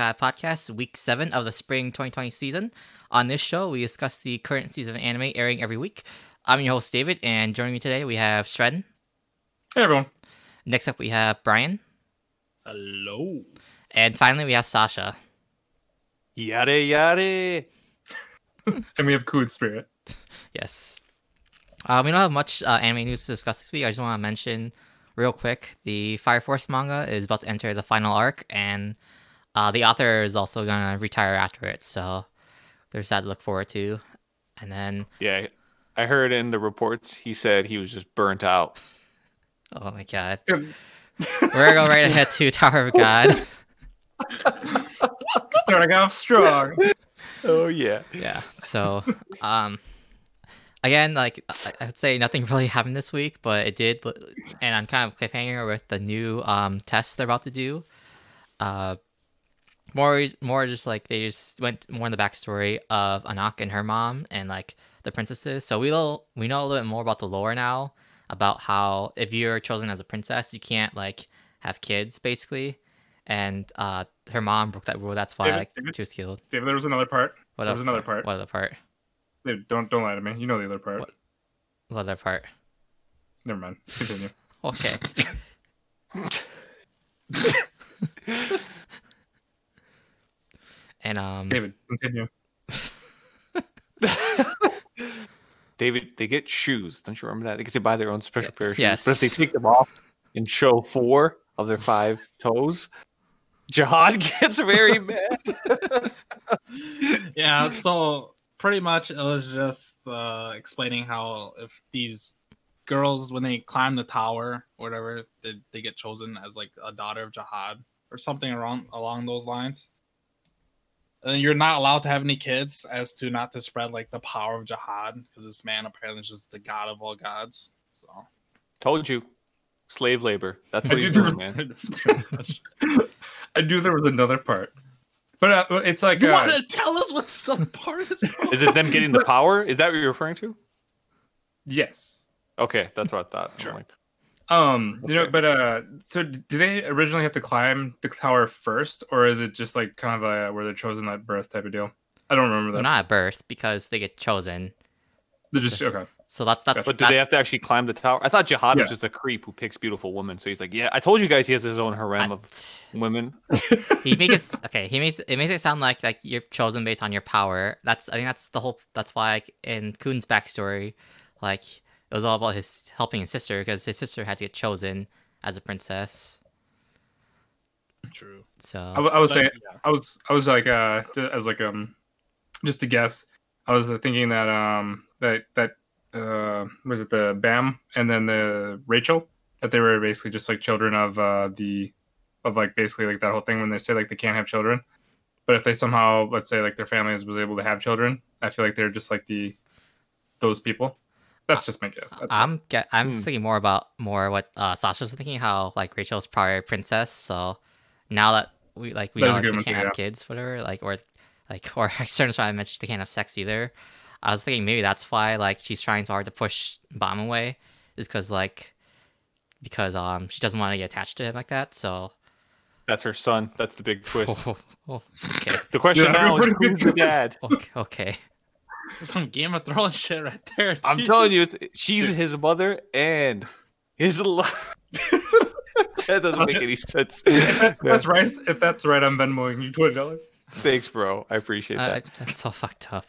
the Podcast, week 7 of the spring 2020 season. On this show, we discuss the current season of anime airing every week. I'm your host, David, and joining me today, we have Shred. Hey, everyone. Next up, we have Brian. Hello. And finally, we have Sasha. Yare yare. And we have Cood Spirit. Yes. Uh, we don't have much uh, anime news to discuss this week. I just want to mention real quick the Fire Force manga is about to enter the final arc, and uh, the author is also going to retire after it. So there's that to look forward to. And then, Yeah, I heard in the reports he said he was just burnt out. oh my god. We're going to go right ahead to Tower of God. Starting off strong. Oh yeah. yeah so um again like I- i would say nothing really happened this week but it did and i'm kind of cliffhanger with the new um test they're about to do uh more more just like they just went more in the backstory of anak and her mom and like the princesses so we will we know a little bit more about the lore now about how if you're chosen as a princess you can't like have kids basically and uh her mom broke that rule that's why David, like David? she was killed David, there was another part. what There was another part. what other part Dude, don't don't lie to me. You know the other part. What? what other part Never mind. Continue. Okay. and um David, continue. David, they get shoes. Don't you remember that? They get to buy their own special pair of shoes. Yes. But if they take them off and show four of their five toes, Jihad gets very mad. yeah, so pretty much it was just uh, explaining how if these girls, when they climb the tower or whatever, they, they get chosen as like a daughter of Jihad or something around along those lines. And you're not allowed to have any kids, as to not to spread like the power of Jihad, because this man apparently is just the god of all gods. So Told you. Slave labor. That's what he's knew doing, there man. I knew there was another part, but uh, it's like you uh, want to tell us what this other part is? bro? Is it them getting the power? Is that what you're referring to? yes. Okay, that's what I thought. I'm Sure. like, Um, you know, but uh, so do they originally have to climb the tower first, or is it just like kind of uh, where they're chosen at birth type of deal? I don't remember well, that. not at birth because they get chosen. They're just okay. So that's that's But do that- they have to actually climb the tower? I thought Jihad Yeah. was just a creep who picks beautiful women. So he's like, yeah, I told you guys he has his own harem I- of women. he makes it okay. He makes it makes it sound like like you're chosen based on your power. That's I think that's the whole. That's why like, in Khun's backstory, like it was all about his helping his sister because his sister had to get chosen as a princess. True. I, So w- I was But, saying, yeah. I was, I was like, uh, as like, um, just to guess, I was uh, thinking that, um, that that, uh, was it the Bam and then the Rachel that they were basically just like children of uh the, of like basically like that whole thing when they say like they can't have children, but if they somehow let's say like their families was able to have children, I feel like they're just like the, those people. That's just my guess. That's- I'm get I'm Hmm. thinking more about more what uh, Sasha was thinking. How like Rachel's prior princess. So now that we like we That know is a like, good they one can't too, have yeah. kids, whatever. Like or like or certain time I mentioned they can't have sex either. I was thinking maybe that's why like she's trying so hard to push Bam away, is because like because um she doesn't want to get attached to him like that. So That's her son. That's the big twist. oh, oh, okay The question Yeah, now is who's the dad? okay okay. Some Game of Thrones shit right there. I'm telling you, it's, she's his mother and his. love. that doesn't make any sense. if that- that's right. If that's right, I'm Venmoing you twenty dollars. Thanks, bro. I appreciate Uh, that. that's all fucked up.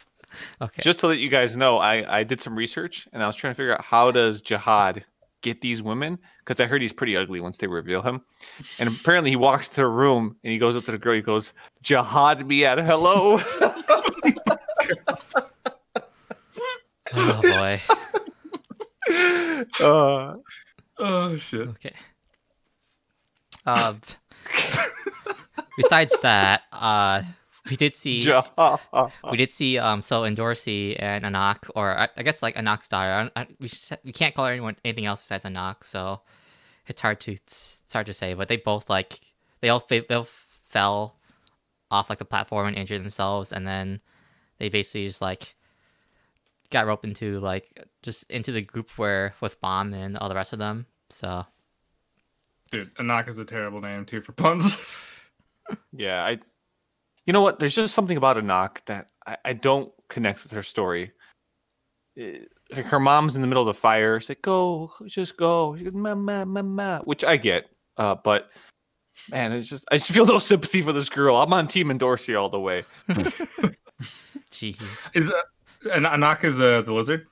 Okay. Just to let you guys know, I, I did some research and I was trying to figure out how does Jihad get these women because I heard he's pretty ugly once they reveal him. And apparently he walks to the room and he goes up to the girl. He goes, "Jihad me at hello." Oh boy. uh, Oh shit. Okay. Um. besides that, uh, we did see we did see um so Endorsi and Anak, or I, I guess like Anak's daughter. I, I, we we can't call her anyone anything else besides Anak, so it's hard to it's hard to say. But they both like they all they, they all fell off like the platform and injured themselves, and then they basically just like got roped into like just into the group where with Bam and all the rest of them. So Dude, Anak is a terrible name too for puns. Yeah, I. You know what? There's just something about Anak that I, I don't connect with her story. Eh, Like her mom's in the middle of the fire. She's like, "Go, just go." She goes, "Ma, ma, ma, ma," which I get. Uh, but man, it's just I just feel no sympathy for this girl. I'm on Team Dorsey all the way. Jeez. is uh, An- Anak is uh, the lizard?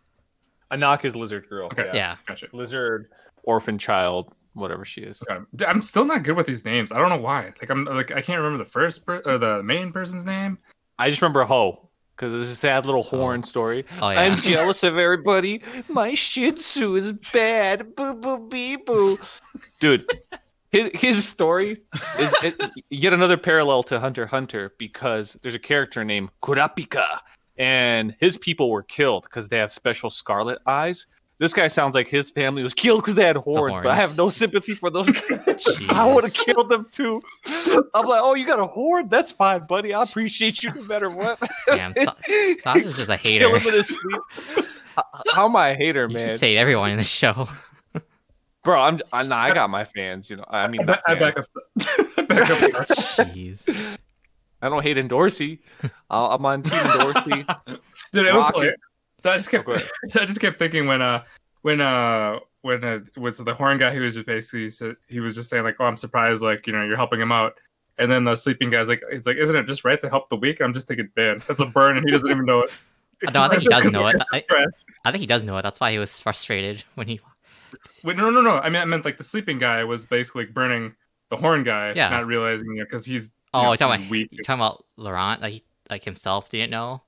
Anak is lizard girl. Okay. Yeah. Gotcha. lizard orphan child, whatever she is. Okay. I'm still not good with these names. I don't know why. Like I'm like I can't remember the first per- or the main person's name. I just remember Ho because it's a sad little horn story. Oh yeah. I'm jealous of everybody. My Shih Tzu is bad. Boo boo bee boo. Dude, his his story is it, yet another parallel to Hunter Hunter because there's a character named Kurapika, and his people were killed because they have special scarlet eyes. This guy sounds like his family was killed because they had horns, but I have no sympathy for those guys. I would have Jesus. killed them too. I'm like, oh, you got a horn? That's fine, buddy. I appreciate you no matter what. Damn, Sa- Sasha's just a hater. Kill him in his sleep. How- How am I a hater, You man? just hate everyone in the show. Bro, I'm, I, nah, I got my fans. You know, I mean, I, not I back fans. up. back up. Jeez. I don't hate Dorsey. Uh, I'm on Team Dorsey. Dude, it was Rak is- hilarious. So I just kept Oh. I just kept thinking when uh when uh when uh, was the horn guy who was just basically said- he was just saying like oh I'm surprised like you know you're helping him out and then the sleeping guy's like he's like isn't it just right to help the weak I'm just thinking man that's a burn and he doesn't even know it. No, I think he does know it. I, I think he does know it. That's why he was frustrated when he. Wait, no, no, no. I mean, I meant like the sleeping guy was basically like, burning the horn guy, Yeah. not realizing it because he's you Oh, you're talking about weak. talking about Laurent, like like himself didn't know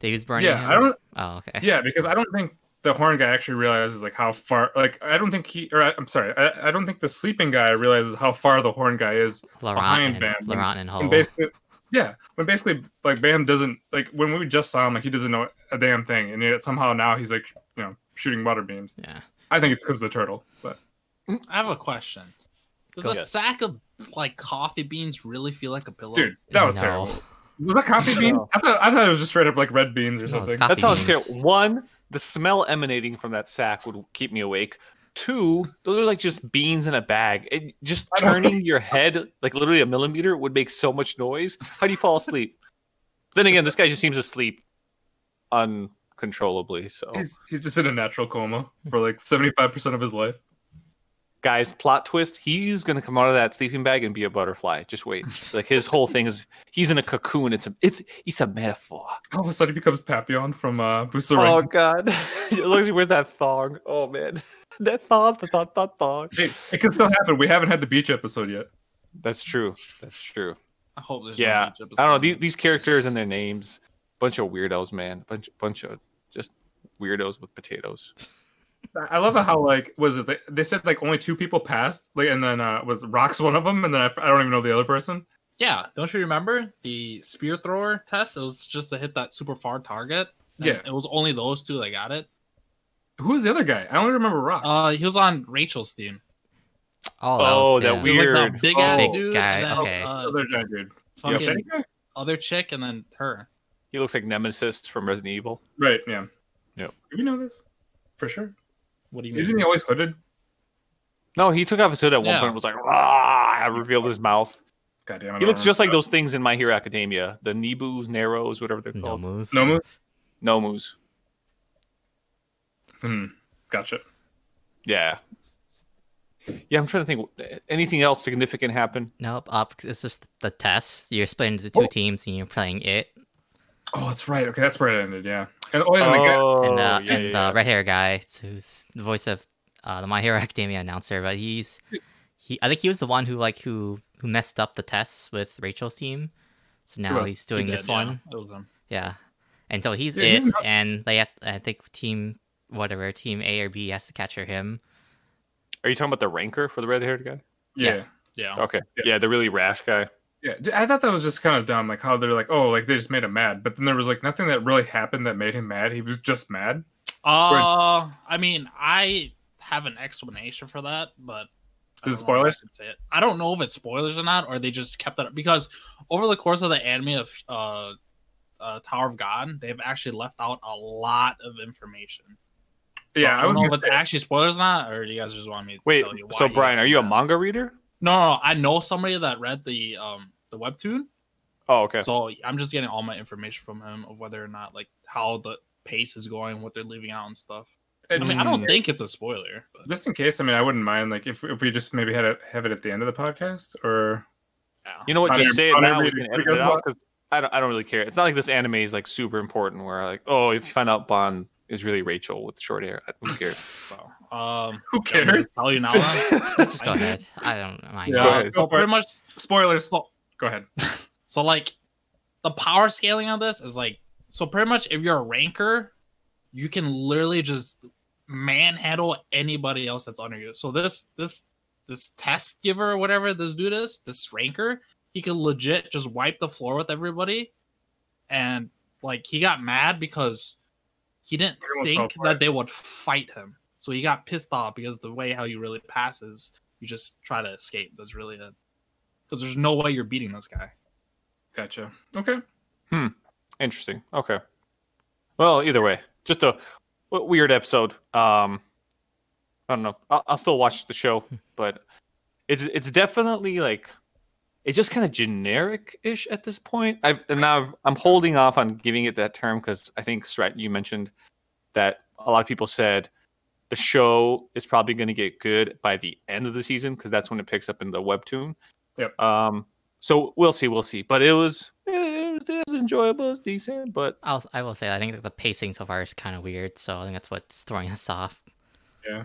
that he was burning Yeah, him. I don't. Oh, okay. Yeah, because I don't think the horn guy actually realizes like how far. Like, I don't think he. Or I, I'm sorry, I, I don't think the sleeping guy realizes how far the horn guy is. Laurent behind and Bam. Laurent and And basically, yeah, when basically like Bam doesn't like when we just saw him, like he doesn't know a damn thing, and yet somehow now he's like you know shooting water beams. Yeah. I think it's because of the turtle, but mm, I have a question. Does Go a ahead. sack of like coffee beans really feel like a pillow? dude, that was No. terrible. Was that coffee beans? I thought, I thought it was just straight up like red beans or No, something. coffee That sounds beans. terrible. One, the smell emanating from that sack would keep me awake. Two, those are like just beans in a bag. It, just turning your head like literally a millimeter would make so much noise. How do you fall asleep? Then again, this guy just seems to sleep uncontrollably. So, He's, he's just in a natural coma for like 75% of his life. Guys, plot twist: he's gonna come out of that sleeping bag and be a butterfly. Just wait. Like his whole thing is he's in a cocoon. It's a it's it's a metaphor. All of a sudden, he becomes Papillon from uh, Oh Buso Renkin. god, look at where's that thong? Oh man, that thong, the thong, thong, thong. Hey, it can still happen. We haven't had the beach episode yet. That's true. That's true. I hope there's Yeah, No beach I don't know these, these characters and their names. Bunch of weirdos, man. Bunch bunch of just weirdos with potatoes. I love how like was it they, they said like only two people passed like and then uh was Rak's one of them and then I, I don't even know the other person. Yeah, don't you remember the spear thrower test? It was just to hit that super far target. Yeah. it was only those two that got it. Who was the other guy? I only remember Rock. Uh, he was on Rachel's team. Oh, Oh, that, that was, He was like Weird. that big Oh. ass Big dude, guy, and then, okay. uh, other giant dude. fucking Jenny other chick, and then her. He looks like Nemesis from Resident Evil. Right. Yeah. Yep. Do you know this for sure? What do you mean? Isn't he always hooded? No, he took off his hood at one Yeah. point. and Was like, ah, I revealed his mouth. God damn it. He looks just like those things in My Hero Academia, the Nibus, Narrows, whatever they're called. moves. No move. Nomus. Hmm. Gotcha. Yeah. Yeah, I'm trying to think. Anything else significant happen? Nope. Up. It's just the test. You're split into two Oh. teams and you're playing it. Oh, that's right. Okay, that's where it ended. Yeah. And oh, and the guy, Oh, and uh, yeah, and yeah, the red hair guy, who's the voice of uh, the My Hero Academia announcer, but he's he. I think he was the one who like who who messed up the tests with Rachel's team. So now else? he's doing He this did, yeah. one. It. Yeah, and so he's Yeah, it, he's not- and they have. I think team whatever team A or B has to capture him. Are you talking about the ranker for the red haired guy? yeah. yeah. Yeah. Okay. Yeah. Yeah, the really rash guy. Yeah, I thought that was just kind of dumb, like how they're like, oh, like they just made him mad, but then there was like nothing that really happened that made him mad. He was just mad. Uh, I mean, I have an explanation for that, but Is it don't know if I spoilers? should say it. I don't know if it's spoilers or not, or they just kept it because over the course of the anime of uh, uh Tower of God, they've actually left out a lot of information. yeah, I I don't was know gonna if it's say- actually spoilers or not, or do you guys just want me to Wait, tell you why so Brian, are you a mad? manga reader? No, no, I know somebody that read the um the webtoon, Oh, okay. so I'm just getting all my information from him of whether or not like how the pace is going, what they're leaving out and stuff. I mean, I don't think it's a spoiler. But, just in case, I mean, I wouldn't mind like if if we just maybe had it have it at the end of the podcast, or yeah. You know what? Just every- say it now. We can edit it out because I don't, I don't really care. It's not like this anime is like super important. Where like, oh, if you find out Bond is really Rachel with short hair, I don't. So, um, who cares? Tell you now. Just go ahead. I don't mind. Yeah. Go ahead. so pretty much, Spoilers. Go ahead. so like the power scaling on this is like so pretty much if you're a ranker, you can literally just manhandle anybody else that's under you. So this this this test giver or whatever this dude is, this ranker, he could legit just wipe the floor with everybody, and like he got mad because he didn't Everyone's think that they would fight him. So he got pissed off because the way how he really passes, you just try to escape. That's really it. Because there's no way you're beating this guy. Gotcha. Okay. Hmm. Interesting. Okay. Well, either way, just a weird episode. Um, I don't know. I'll, I'll still watch the show, but it's it's definitely like it's just kind of generic-ish at this point. I've and now I've, I'm holding off on giving it that term because I think Strat, you mentioned that a lot of people said the show is probably going to get good by the end of the season because that's when it picks up in the webtoon. Yep. Um. So we'll see. We'll see. But it was it was, it was enjoyable. It's decent. But I'll, I will say I think that the pacing so far is kind of weird, so I think that's what's throwing us off.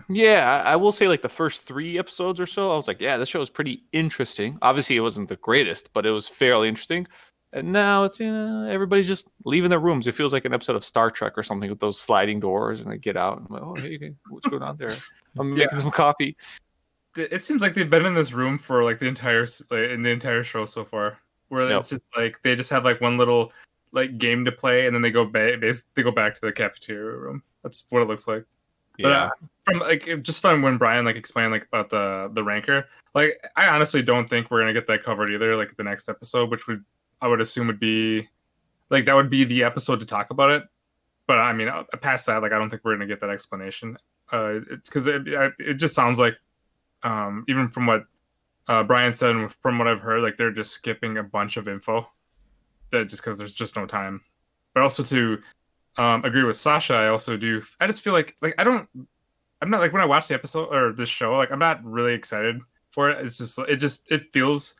Yeah, I, I will say like the first three episodes or so, I was like, yeah, this show is pretty interesting. Obviously, it wasn't the greatest, but it was fairly interesting. And now it's you know everybody's just leaving their rooms. It feels like an episode of Star Trek or something with those sliding doors, and they get out. And I'm like, oh hey, what's going on there? I'm Yeah. making some coffee. It seems like they've been in this room for like the entire like, in the entire show so far, where Yep. it's just like they just have like one little like game to play, and then they go back. They go back to the cafeteria room. That's what it looks like. But Yeah, uh, from like just from when Brian like explained like about the the ranker, like I honestly don't think we're gonna get that covered either. Like the next episode, which would I would assume would be like that would be the episode to talk about it. But I mean, uh, past that, like I don't think we're gonna get that explanation. Uh, because it, it it just sounds like, um, even from what uh Brian said and from what I've heard, like they're just skipping a bunch of info. That just because there's just no time. But also to um, agree with Sasha. I also do. I just feel like like I don't. I'm not like when I watch the episode or this show. Like I'm not really excited for it. It's just it just it feels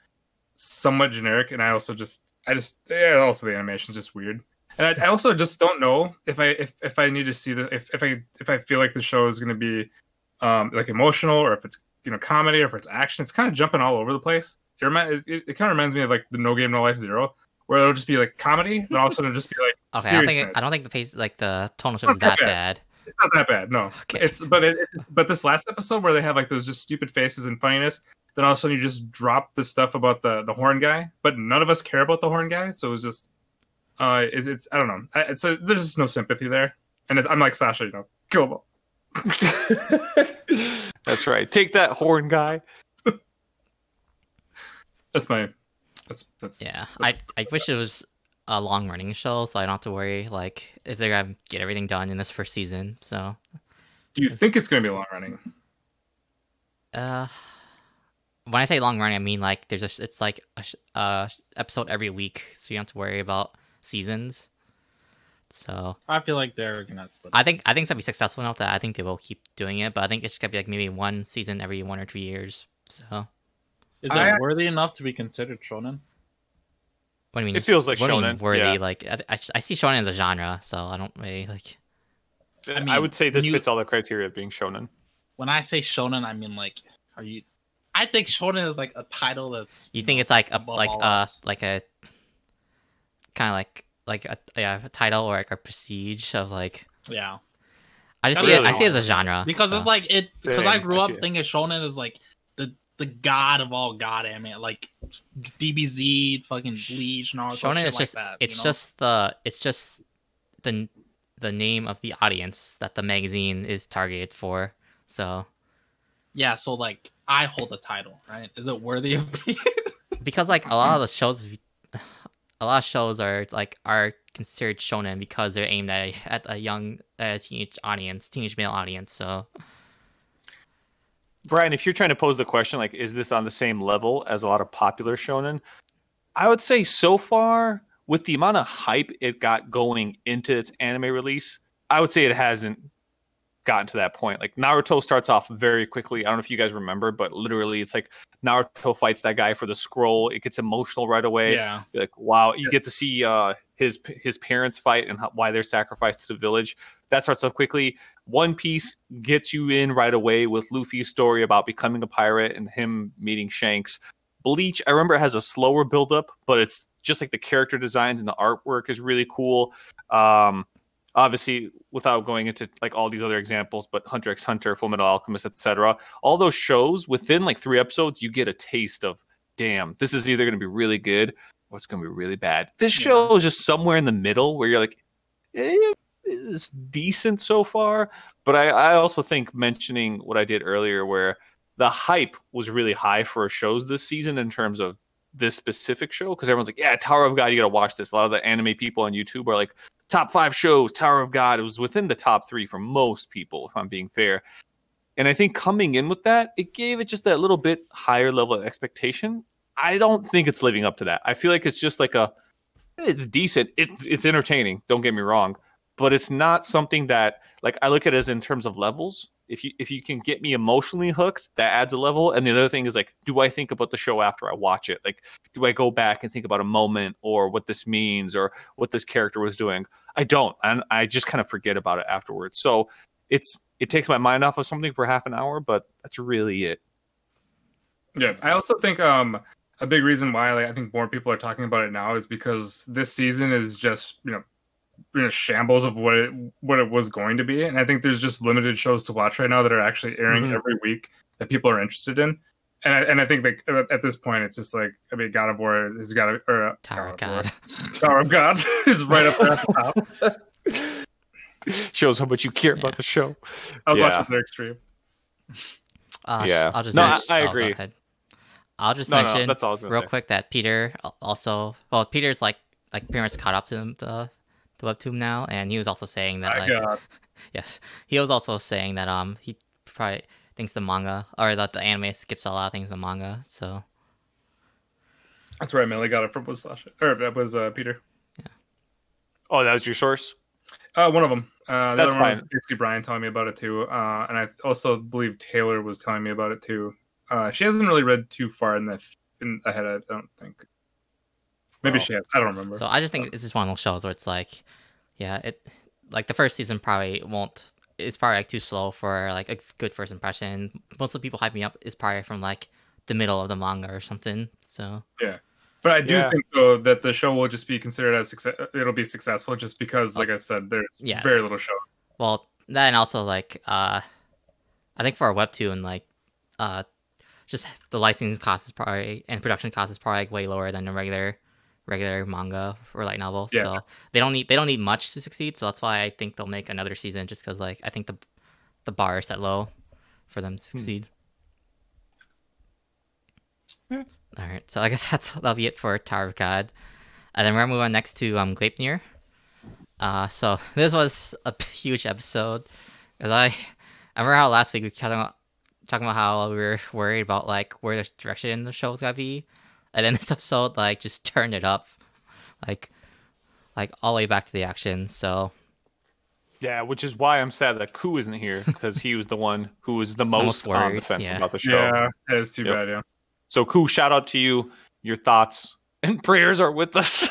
somewhat generic, and I also just I just yeah. Also the animation's just weird, and I, I also just don't know if I if if I need to see the if if I if I feel like the show is going to be um like emotional or if it's you know comedy or if it's action. It's kind of jumping all over the place. It, it, it kind of reminds me of like the No Game No Life Zero, where it'll just be like comedy, then all of a sudden it'll just be like Okay, I don't seriousness. think I don't think the pace like the tonal shift is that that bad. bad. It's not that bad, no. Okay. It's but it, it's but this last episode where they have like those just stupid faces and funniness, then all of a sudden you just drop the stuff about the the horn guy, but none of us care about the horn guy, so it was just uh, it, it's I don't know, I, it's a, there's just no sympathy there, and it, I'm like Sasha, you know, killable. that's right. Take that horn guy. That's my that's that's Yeah, I I wish it was a long running show, so I don't have to worry like if they're gonna get everything done in this first season. So, Do you think it's gonna be long running? uh, when I say long running, I mean like there's just it's like a sh- uh episode every week, so you don't have to worry about seasons. So I feel like they're gonna split. I think I think it's gonna be successful enough that I think they will keep doing it, but I think it's gonna be like maybe one season every one or two years. So Is it I- worthy enough to be considered shonen? what do you mean? It feels like what do mean shonen, worthy. yeah. Like I, I, I see shonen as a genre, so I don't really like. I I, would say this you- fits all the criteria of being shonen. When I say shonen, I mean like, are you? I think shonen is like a title that's. You think it's like a like all uh like a kind of like like a yeah a title or like a prestige of like yeah, I just That's see it, I see it as a genre because so. it's like it. Because I grew up thinking shonen is like the god of all god anime, like DBZ, fucking Bleach, Naruto, shonen shit like just that. it's you know? just the it's just the the name of the audience that the magazine is targeted for. So yeah. So like, I hold the title, right? Is it worthy of? being- because like a lot of the shows a lot of shows are like are considered shonen because they're aimed at a, at a young uh, teenage audience, teenage male audience. So Brian, if you're trying to pose the question, like, is this on the same level as a lot of popular shonen? I would say so far, with the amount of hype it got going into its anime release, I would say it hasn't gotten to that point. Like Naruto starts off very quickly. I don't know if you guys remember, but literally it's like Naruto fights that guy for the scroll. It gets emotional right away. Yeah. You're like wow, you get to see uh, his his parents fight and how, why they're sacrificed to the village. That starts off quickly. One Piece gets you in right away with Luffy's story about becoming a pirate and him meeting Shanks. Bleach, I remember it has a slower buildup, but it's just like the character designs and the artwork is really cool. Um, obviously, without going into like all these other examples, but Hunter x Hunter, Full Metal Alchemist, etc. All those shows within like three episodes, you get a taste of, damn, this is either going to be really good it's going to be really bad. This show is just somewhere in the middle where you're like, eh, it's decent so far. But I, I also think mentioning what I did earlier, where the hype was really high for shows this season in terms of this specific show, because everyone's like, yeah, Tower of God, you got to watch this. A lot of the anime people on YouTube are like, top five shows, Tower of God. It was within the top three for most people, if I'm being fair. And I think coming in with that, it gave it just that little bit higher level of expectation. I don't think it's living up to that. I feel like it's just like a, it's decent. It's it's entertaining. Don't get me wrong, but it's not something that like I look at it as in terms of levels. If you if you can get me emotionally hooked, that adds a level. And the other thing is like, do I think about the show after I watch it? Like, do I go back and think about a moment or what this means or what this character was doing? I don't, and I just kind of forget about it afterwards. So it's it takes my mind off of something for half an hour, but that's really it. Yeah, I also think um a big reason why like, I think more people are talking about it now is because this season is just you know you know shambles of what it what it was going to be, and I think there's just limited shows to watch right now that are actually airing Mhm. every week that people are interested in. And I, and I think like at- at this point, it's just like I mean, God of War has got to or uh, Tower of God, God. of War- Tower of God is right up there at the top. Shows how much you care Yeah. about the show. I was Yeah. watching their extreme. Uh, Yeah. I'll just No, I- I oh, go agree. Ahead. I'll just No, no, mention that's all I was gonna real say. quick that Peter also well Peter's like like pretty much caught up to the the webtoon now, and he was also saying that My like yes he was also saying that um he probably thinks the manga or that the anime skips a lot of things in the manga. So That's where I mainly got it from was Sasha or that was uh, Peter. Yeah. Oh, that was your source. Uh, one of them. Uh, the That's other one was fine. basically Brian telling me about it too, uh, and I also believe Taylor was telling me about it too. Uh, she hasn't really read too far in the in ahead. I don't think. Maybe Oh. she has. I don't remember. so I just think it's just one of those shows where it's like yeah it like the first season probably won't it's probably like too slow for like a good first impression. Most of the people hyping me up is probably from like the middle of the manga or something. So yeah. but I do Yeah. think though that the show will just be considered as success. It'll be successful just because, like I said, there's Yeah. very little shows. Well, then also like uh I think for a webtoon like uh just the licensing cost is probably and production cost is probably like way lower than a regular regular manga or light novel. Yeah. So they don't need they don't need much to succeed. So that's why I think they'll make another season just because like I think the the bar is set low for them to succeed. Yeah. All right, so I guess that's that'll be it for Tower of God, and then we're gonna move on next to um Gleipnir. Uh, so this was a huge episode because I, I remember how last week we kind talking about talking about how we were worried about like where the direction the show was gonna be, and then this episode like just turned it up, like, like all the way back to the action. So Yeah, which is why I'm sad that Ku isn't here because he was the one who was the Most most, on worried, defense yeah. about the show. Yeah, that is too Yep. bad. Yeah. So Ku, shout out to you. Your thoughts and prayers are with us.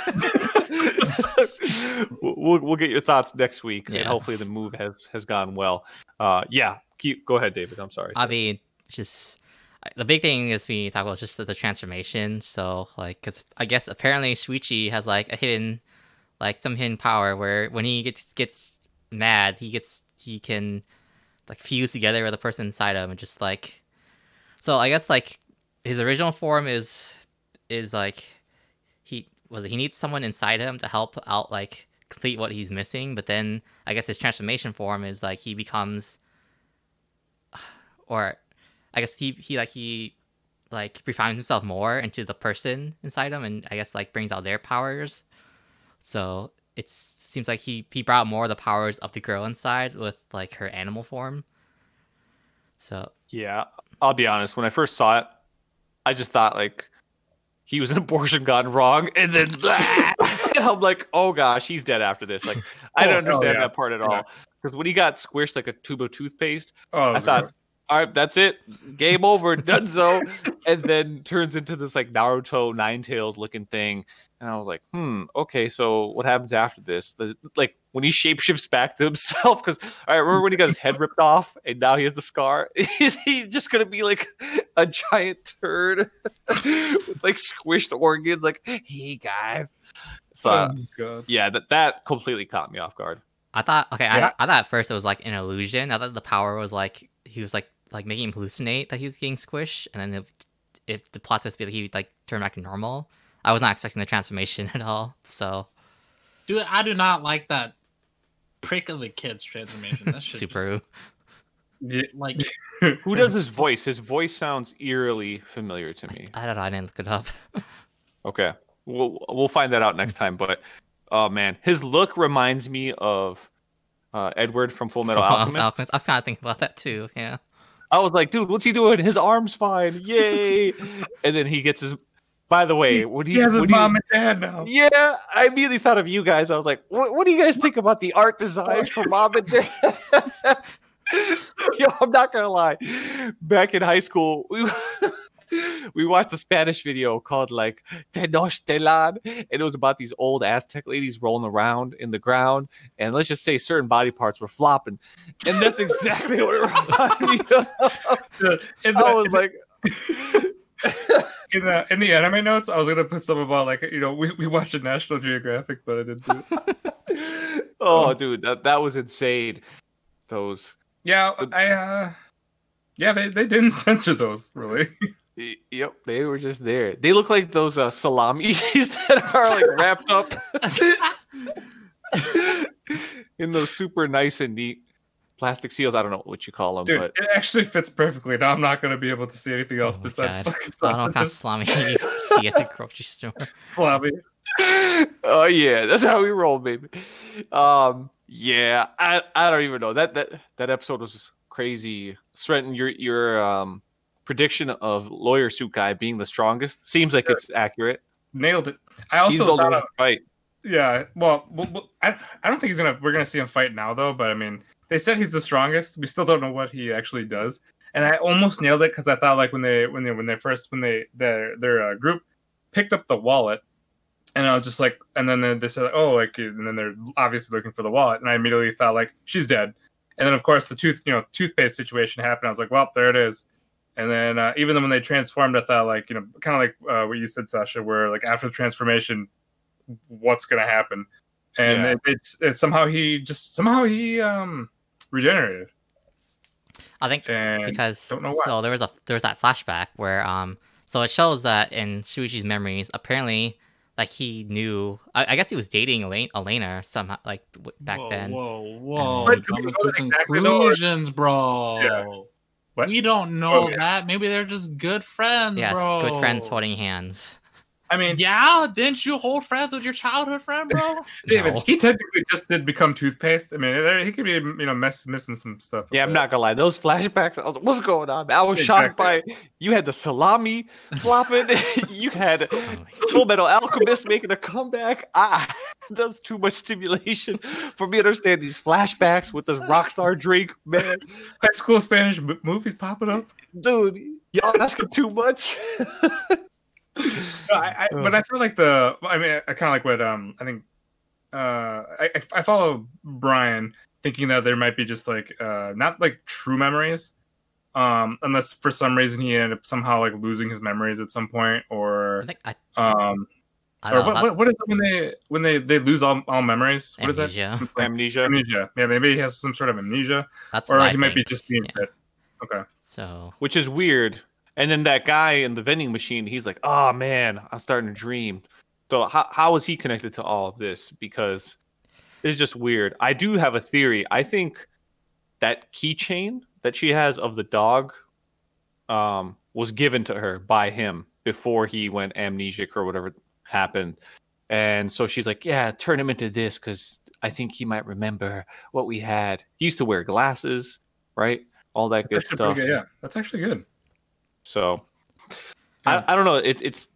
We'll, we'll get your thoughts next week. And hopefully the move has has gone well. Uh, yeah. Keep go ahead, David. I'm sorry. I mean, just the big thing is we talk about just the, the transformation. So like, because I guess apparently Shuichi has like a hidden, like some hidden power where when he gets gets mad, he gets he can like fuse together with the person inside him and just like. So I guess like his original form is is like was it, he needs someone inside him to help out like complete what he's missing, but then I guess his transformation form is like he becomes or I guess he he like he like refines himself more into the person inside him, and I guess like brings out their powers. So it seems like he he brought more of the powers of the girl inside with like her animal form. So Yeah, I'll be honest. When I first saw it, I just thought like he was an abortion gone wrong, and then and I'm like, oh gosh, he's dead after this. Like I Oh, don't hell understand yeah. that part at Yeah. all. Because when he got squished like a tube of toothpaste, Oh, I thought, all right, that's it, game over, done so, and then turns into this like Naruto Nine Tails looking thing, and I was like, hmm, okay, so what happens after this? The, like when he shapeshifts back to himself, because I remember when he got his head ripped off, and now he has the scar. Is he just gonna be like a giant turd with like squished organs? Like, hey guys. So uh, oh god. yeah, that that completely caught me off guard. I thought okay, I, Yeah. thought, I thought at first it was like an illusion. I thought the power was like he was like like making him hallucinate that he was getting squished, and then if, if the plot twist be like he like turned back to normal. I was not expecting the transformation at all. So Dude, I do not like that prick of a kid's transformation. That's super. Just, like Who does his voice? His voice sounds eerily familiar to me. I don't know. I didn't look it up. Okay, we'll we'll find that out next time. But oh man, his look reminds me of uh, Edward from Full Metal Alchemist. Alchemist. I was kind of thinking about that too. Yeah. I was like, dude, what's he doing? His arm's fine, yay! and then he gets his. By the way, what do he you? has his what do you- mom and dad now. Yeah, I immediately thought of you guys. I was like, what, what do you guys think about the art designs for mom and dad? Yo, I'm not gonna lie. Back in high school, we we watched a Spanish video called like Tenochtitlan, and it was about these old Aztec ladies rolling around in the ground, and let's just say certain body parts were flopping, and that's exactly what it reminded me of. The, I was like, in the in the anime notes, I was gonna put some about like you know we, we watched a National Geographic, but I didn't do it. oh, dude, that, that was insane. Those Yeah, I uh, yeah, they, they didn't censor those really. Yep, they were just there. They look like those uh, salamis that are like wrapped up in those super nice and neat plastic seals. I don't know what you call them, Dude, but it actually fits perfectly. Now I'm not gonna be able to see anything else Oh besides God. fucking I don't know what kind salami you see at the grocery store. salami. oh yeah, that's how we roll, baby. Um, yeah, I I don't even know that that that episode was crazy. Strenton, your your um prediction of lawyer suit guy being the strongest seems like it's accurate. Nailed it. I He's the also thought lone of, fight. yeah. Well, well, well, I I don't think he's gonna we're gonna see him fight now though. But I mean, they said he's the strongest. We still don't know what he actually does. And I almost nailed it because I thought like when they when they when they first when they their their uh, group picked up the wallet, and I was just like, and then they- they said, oh, like, and then they're obviously looking for the wallet, and I immediately thought like she's dead. And then of course the tooth you know toothpaste situation happened. I was like, well, there it is. And then uh, even then when they transformed, I thought like you know kind of like uh, what you said, Sasha, where like after the transformation, what's gonna happen? And Yeah. it, it's it's somehow he just somehow he um regenerated. I think And because don't know why. so there was a there was that flashback where um so it shows that in Shuichi's memories apparently like he knew I, I guess he was dating Elaine, Elena somehow like w- back whoa, then. Whoa, whoa, But jumping to know exactly conclusions, bro. Yeah. What? We don't know Oh, yeah. that. Maybe they're just good friends, Yes, bro. good friends holding hands. I mean, Yeah, didn't you hold friends with your childhood friend, bro? David, No. he technically just did become toothpaste. I mean, there, he could be you know mess, missing some stuff. Yeah, I'm not gonna lie. Those flashbacks, I was like, what's going on? I was Exactly. shocked by you had the salami flopping, you had my Full Metal Alchemist making a comeback. Ah, that's too much stimulation for me to understand these flashbacks with this rockstar drink, man. high school Spanish m- movies popping up. Dude, y'all asking too much. No, I, I, but I feel like the. I mean, I kind of like what um I think. Uh, I I- I follow Brian thinking that there might be just like uh not like true memories, um unless for some reason he ended up somehow like losing his memories at some point I or think I, um I or know. what, not- what, what is it when they when they they lose all, all memories? What is that? amnesia. Amnesia. Amnesia. Yeah, maybe he has some sort of amnesia, That's or he I might be just being Yeah. fit. Okay. So which is weird. And then that guy in the vending machine, he's like, "Oh man, I'm starting to dream." So how how is he connected to all of this? Because it's just weird. I do have a theory. I think that keychain that she has of the dog, um, was given to her by him before he went amnesic or whatever happened. And so she's like, "Yeah, turn him into this because I think he might remember what we had." He used to wear glasses, right? All that good stuff. good, Yeah, that's actually good. So Yeah. I, I don't know. It, it's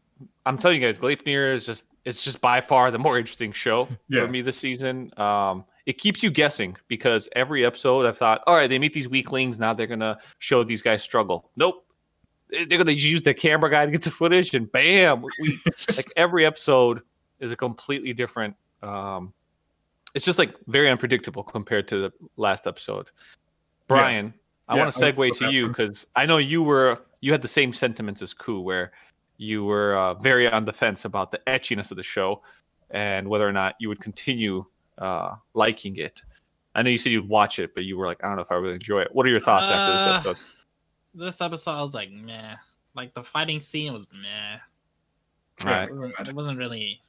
I'm telling you guys, Gleipnir is just it's just by far the more interesting show Yeah. for me this season. Um, it keeps you guessing because every episode I've thought, all right, they meet these weaklings. Now they're gonna show these guys struggle. Nope. They- They're gonna use the camera guy to get the footage, and bam! We like every episode is a completely different. Um, it's just like very unpredictable compared to the last episode. Brian, I Yeah, want to segue to you because I know you were you had the same sentiments as Koo, where you were uh, very on the fence about the etchiness of the show and whether or not you would continue uh, liking it. I know you said you'd watch it, but you were like, I don't know if I really enjoy it. What are your thoughts after this Uh, episode? This episode, I was like, meh. Like the fighting scene was meh. Right. It wasn't- It wasn't really.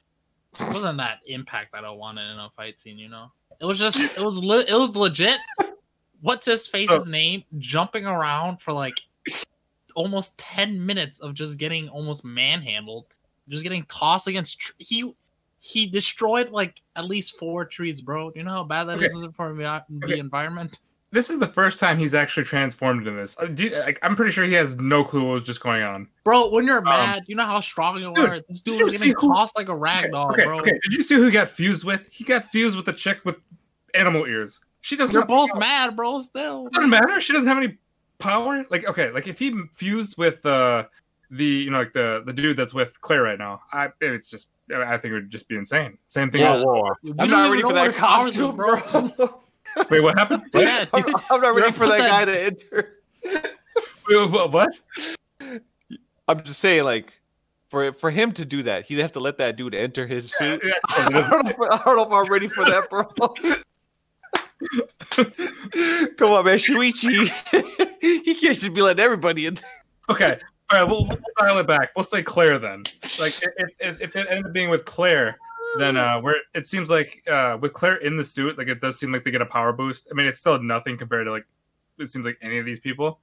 It wasn't that impact that I wanted in a fight scene. You know, it was just. It was. Le- it was legit. What's his face's So- name? Jumping around for like almost ten minutes of just getting almost manhandled, just getting tossed against. Tr- he he destroyed like at least four trees, bro. Do you know how bad that Okay. is for the, the Okay. environment? This is the first time he's actually transformed in this. Uh, you- like, I'm pretty sure he has no clue what was just going on. Bro, when you're mad, you know how strong you Um, dude, are. This dude was getting who- tossed like a rag Okay, doll, bro. Did you see who he got fused with? He got fused with a chick with animal ears. She doesn't. You're have- both mad, bro. Still, doesn't matter. She doesn't have any power. Like, okay, like if he fused with uh the you know like the the dude that's with Claire right now, I it's just I think it would just be insane. Same thing. Whoa, as, whoa. We I'm don't ready for that his powers is, costume, bro. Wait, what happened? yeah, I'm. I'm not ready for that put guy to enter. Wait, what? what? I'm just saying, like, for for him to do that, he'd have to let that dude enter his suit. Yeah, I, don't know if, I don't know if I'm ready for that, bro. Come on, man, Shuichi. he can't just be letting everybody in. Okay. All right. We'll, we'll dial it back. We'll say Claire then. Like if, if, if it ended up being with Claire, then uh, where it seems like uh, with Claire in the suit, like it does seem like they get a power boost. I mean, it's still nothing compared to like it seems like any of these people,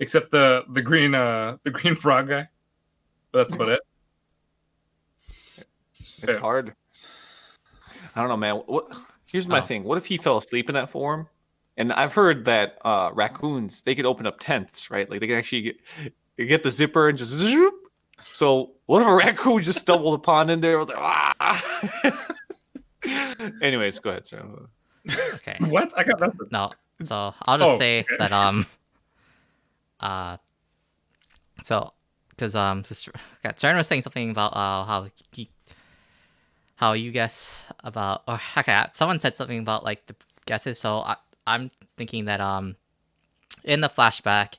except the the green uh the green frog guy. But that's about it. It's Yeah. hard. I don't know, man. What? Here's my Oh. thing. What if he fell asleep in that form? And I've heard that uh, raccoons they could open up tents, right? Like they can actually get, get the zipper and just. zoop. So what if a raccoon just stumbled upon in there? I was like, ah. Anyways, go ahead, sir. Okay. What? I got nothing. No. So I'll just Oh, say okay. that um uh so because um just, okay, Sharon was saying something about uh how he how you guess about or okay someone said something about like the guesses so I, I'm thinking that um in the flashback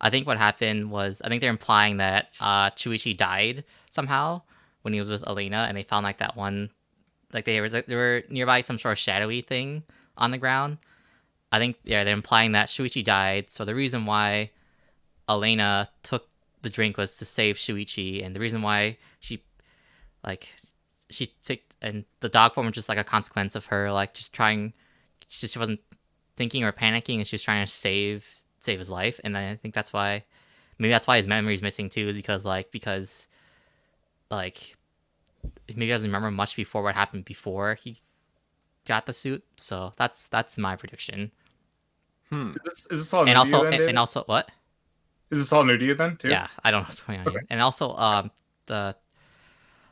I think what happened was I think they're implying that uh Shuichi died somehow when he was with Elena and they found like that one like they was like, they were nearby some sort of shadowy thing on the ground I think yeah, they're implying that Shuichi died. So the reason why Elena took the drink was to save Shuichi, and the reason why she like she picked and the dog form was just like a consequence of her like just trying she just she wasn't thinking or panicking and she was trying to save save his life and I think that's why maybe that's why his memory's missing too is because like because like maybe he doesn't remember much before what happened before he got the suit so that's that's my prediction Hmm. Is this, is this all new and to you also then, and, and also what Is this all new to you then too? yeah i don't know what's going on Okay. here and also um the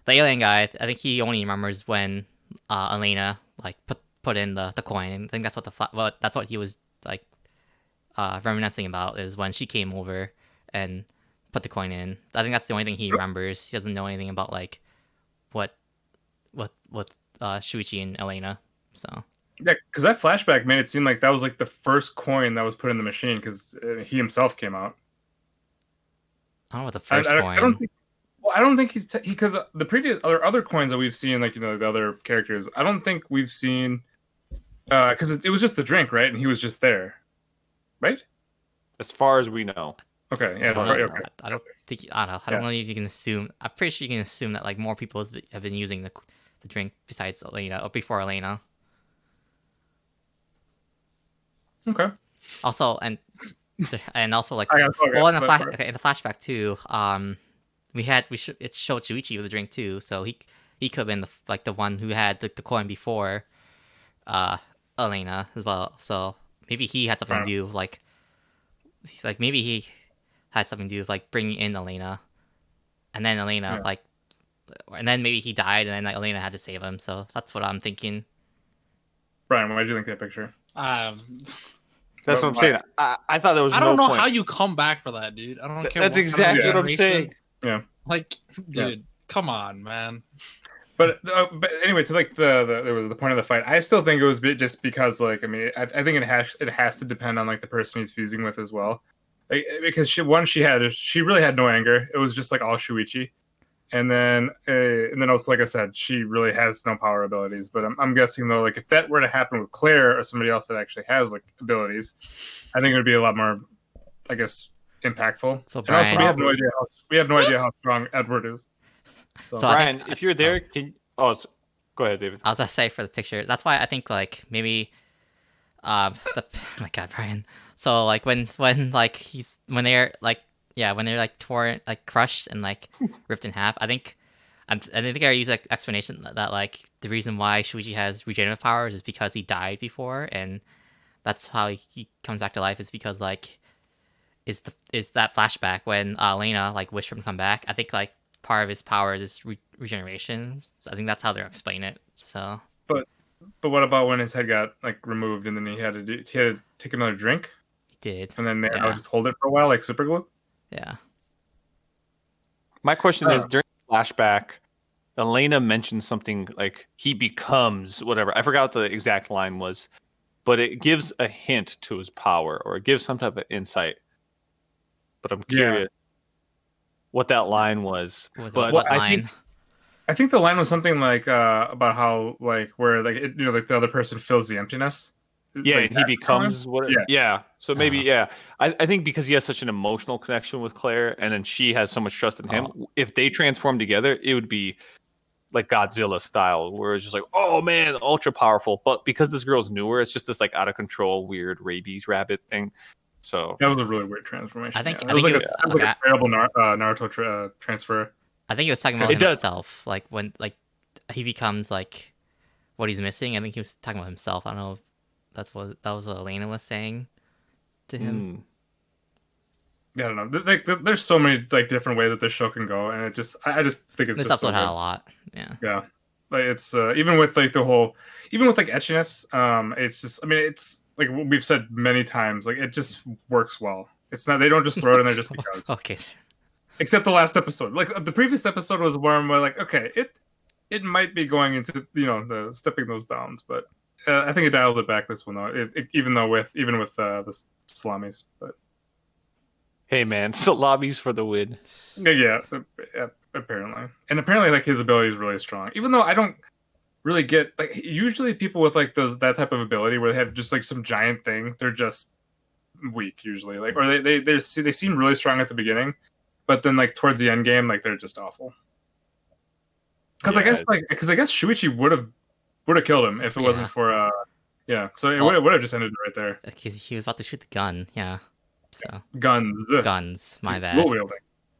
the alien guy i think he only remembers when uh elena like put put in the the coin i think that's what the what that's what he was like uh reminiscing about is when she came over and put the coin in i think that's the only thing he remembers he doesn't know anything about like what what what uh shuichi and elena so Yeah, because that flashback made it seem like that was like the first coin that was put in the machine because uh, he himself came out. i don't know what the I, first I- coin I don't think. Well, I don't think he's because the previous other other coins that we've seen, like you know the other characters. I don't think we've seen because it, it was just the drink, right? And he was just there, right? As far as we know, Okay, yeah, I that's don't right. Okay, I don't think I don't know. I don't Yeah. know if you can assume. I'm pretty sure you can assume that like more people have been using the the drink besides Elena or before Elena. okay. Also, and and also like I well in the flash okay, in the flashback too. Um, we had we should it showed Shuichi with the drink too, so he he could have been the, like the one who had the, the coin before, uh, Elena as well. So maybe he had something to do with, like, like maybe he had something to do with like bringing in Elena, and then Elena Yeah. like, and then maybe he died, and then like Elena had to save him. So that's what I'm thinking. Brian, why did you think that picture? Um, That's what I'm saying. I, I thought there was I don't no know point. how you come back for that, dude. I don't Th- care. That's what kind of exactly what I'm generation- saying. Like, Yeah. dude, come on, man. But, uh, but anyway, to like the, the there was the point of the fight. I still think it was just because like I mean I, I think it has it has to depend on like the person he's fusing with as well, like, because she one she had she really had no anger. It was just like all Shuichi, and then uh, and then also like I said, she really has no power abilities. But I'm, I'm guessing though, like if that were to happen with Claire or somebody else that actually has like abilities, I think it would be a lot more, I guess, impactful. So And also, we have no idea how we have no idea how strong Edward is. So, So Brian, think- if you're there, can oh, s- go ahead, David. I was gonna say for the picture. That's why I think like maybe, um, the oh my God, Brian. So like when when like he's when they're like yeah when they're like torn like crushed and like ripped in half. I think I'm, I think I use like explanation that, that like the reason why Shuichi has regenerative powers is because he died before and that's how he, he comes back to life is because like is the is that flashback when uh, Elena like wished for him to come back. I think like part of his powers is re- regeneration. So I think that's how they're explaining it. So. But but what about when his head got like removed and then he had to do he had to take another drink He did. and then they Yeah. just hold it for a while like super glue? Yeah. My question is Uh. during the flashback, Elena mentioned something like he becomes whatever. I forgot what the exact line was, but it gives a hint to his power or it gives some type of insight. But I'm Yeah. curious what that line was. With But what I line? think I think the line was something like uh about how like where like it, you know like the other person fills the emptiness. yeah, Like and he that line? becomes what? Yeah. Yeah. So maybe Uh-huh. yeah. I, I think because he has such an emotional connection with Claire, and then she has so much trust in him. Oh. If they transform together, it would be like Godzilla style, where it's just like, oh man, ultra powerful. But because this girl's newer, it's just this like out of control, weird rabies rabbit thing. So That was a really weird transformation. I think- yeah. I it was think like, it a, was- it like okay. a terrible Nar- uh, Naruto tra- uh, transfer. I think he was talking about It does. himself. Like when like he becomes like what he's missing. I think he was talking about himself. I don't know. If that's what that was what Elena was saying to him. mm, Yeah, I don't know. Like, there's so many like different ways that this show can go, and it just I, I just think it's this just so episode had good. a lot. Yeah. Yeah, like it's uh, even with like the whole, even with like etchiness, um, it's just I mean it's like we've said many times, like it just works well. It's not they don't just throw it in there just because. Okay. Except the last episode, like the previous episode was where I'm like, okay, it it might be going into you know the stepping those bounds, but uh, I think it dialed it back this one though. It, it, even though with even with uh, the salamis, but hey man, salamis for the win. Yeah, yeah, uh, apparently, and apparently, like his ability is really strong. Even though I don't really get like usually people with like those that type of ability where they have just like some giant thing, they're just weak usually. Like or they they they they seem really strong at the beginning, but then like towards the end game, like they're just awful. Because I guess like because I guess Shuichi would have would have killed him if it Yeah. wasn't for uh yeah. So it Well- would have just ended right there. Like, he's- he was about to shoot the gun. Yeah. So Guns, guns. My bad.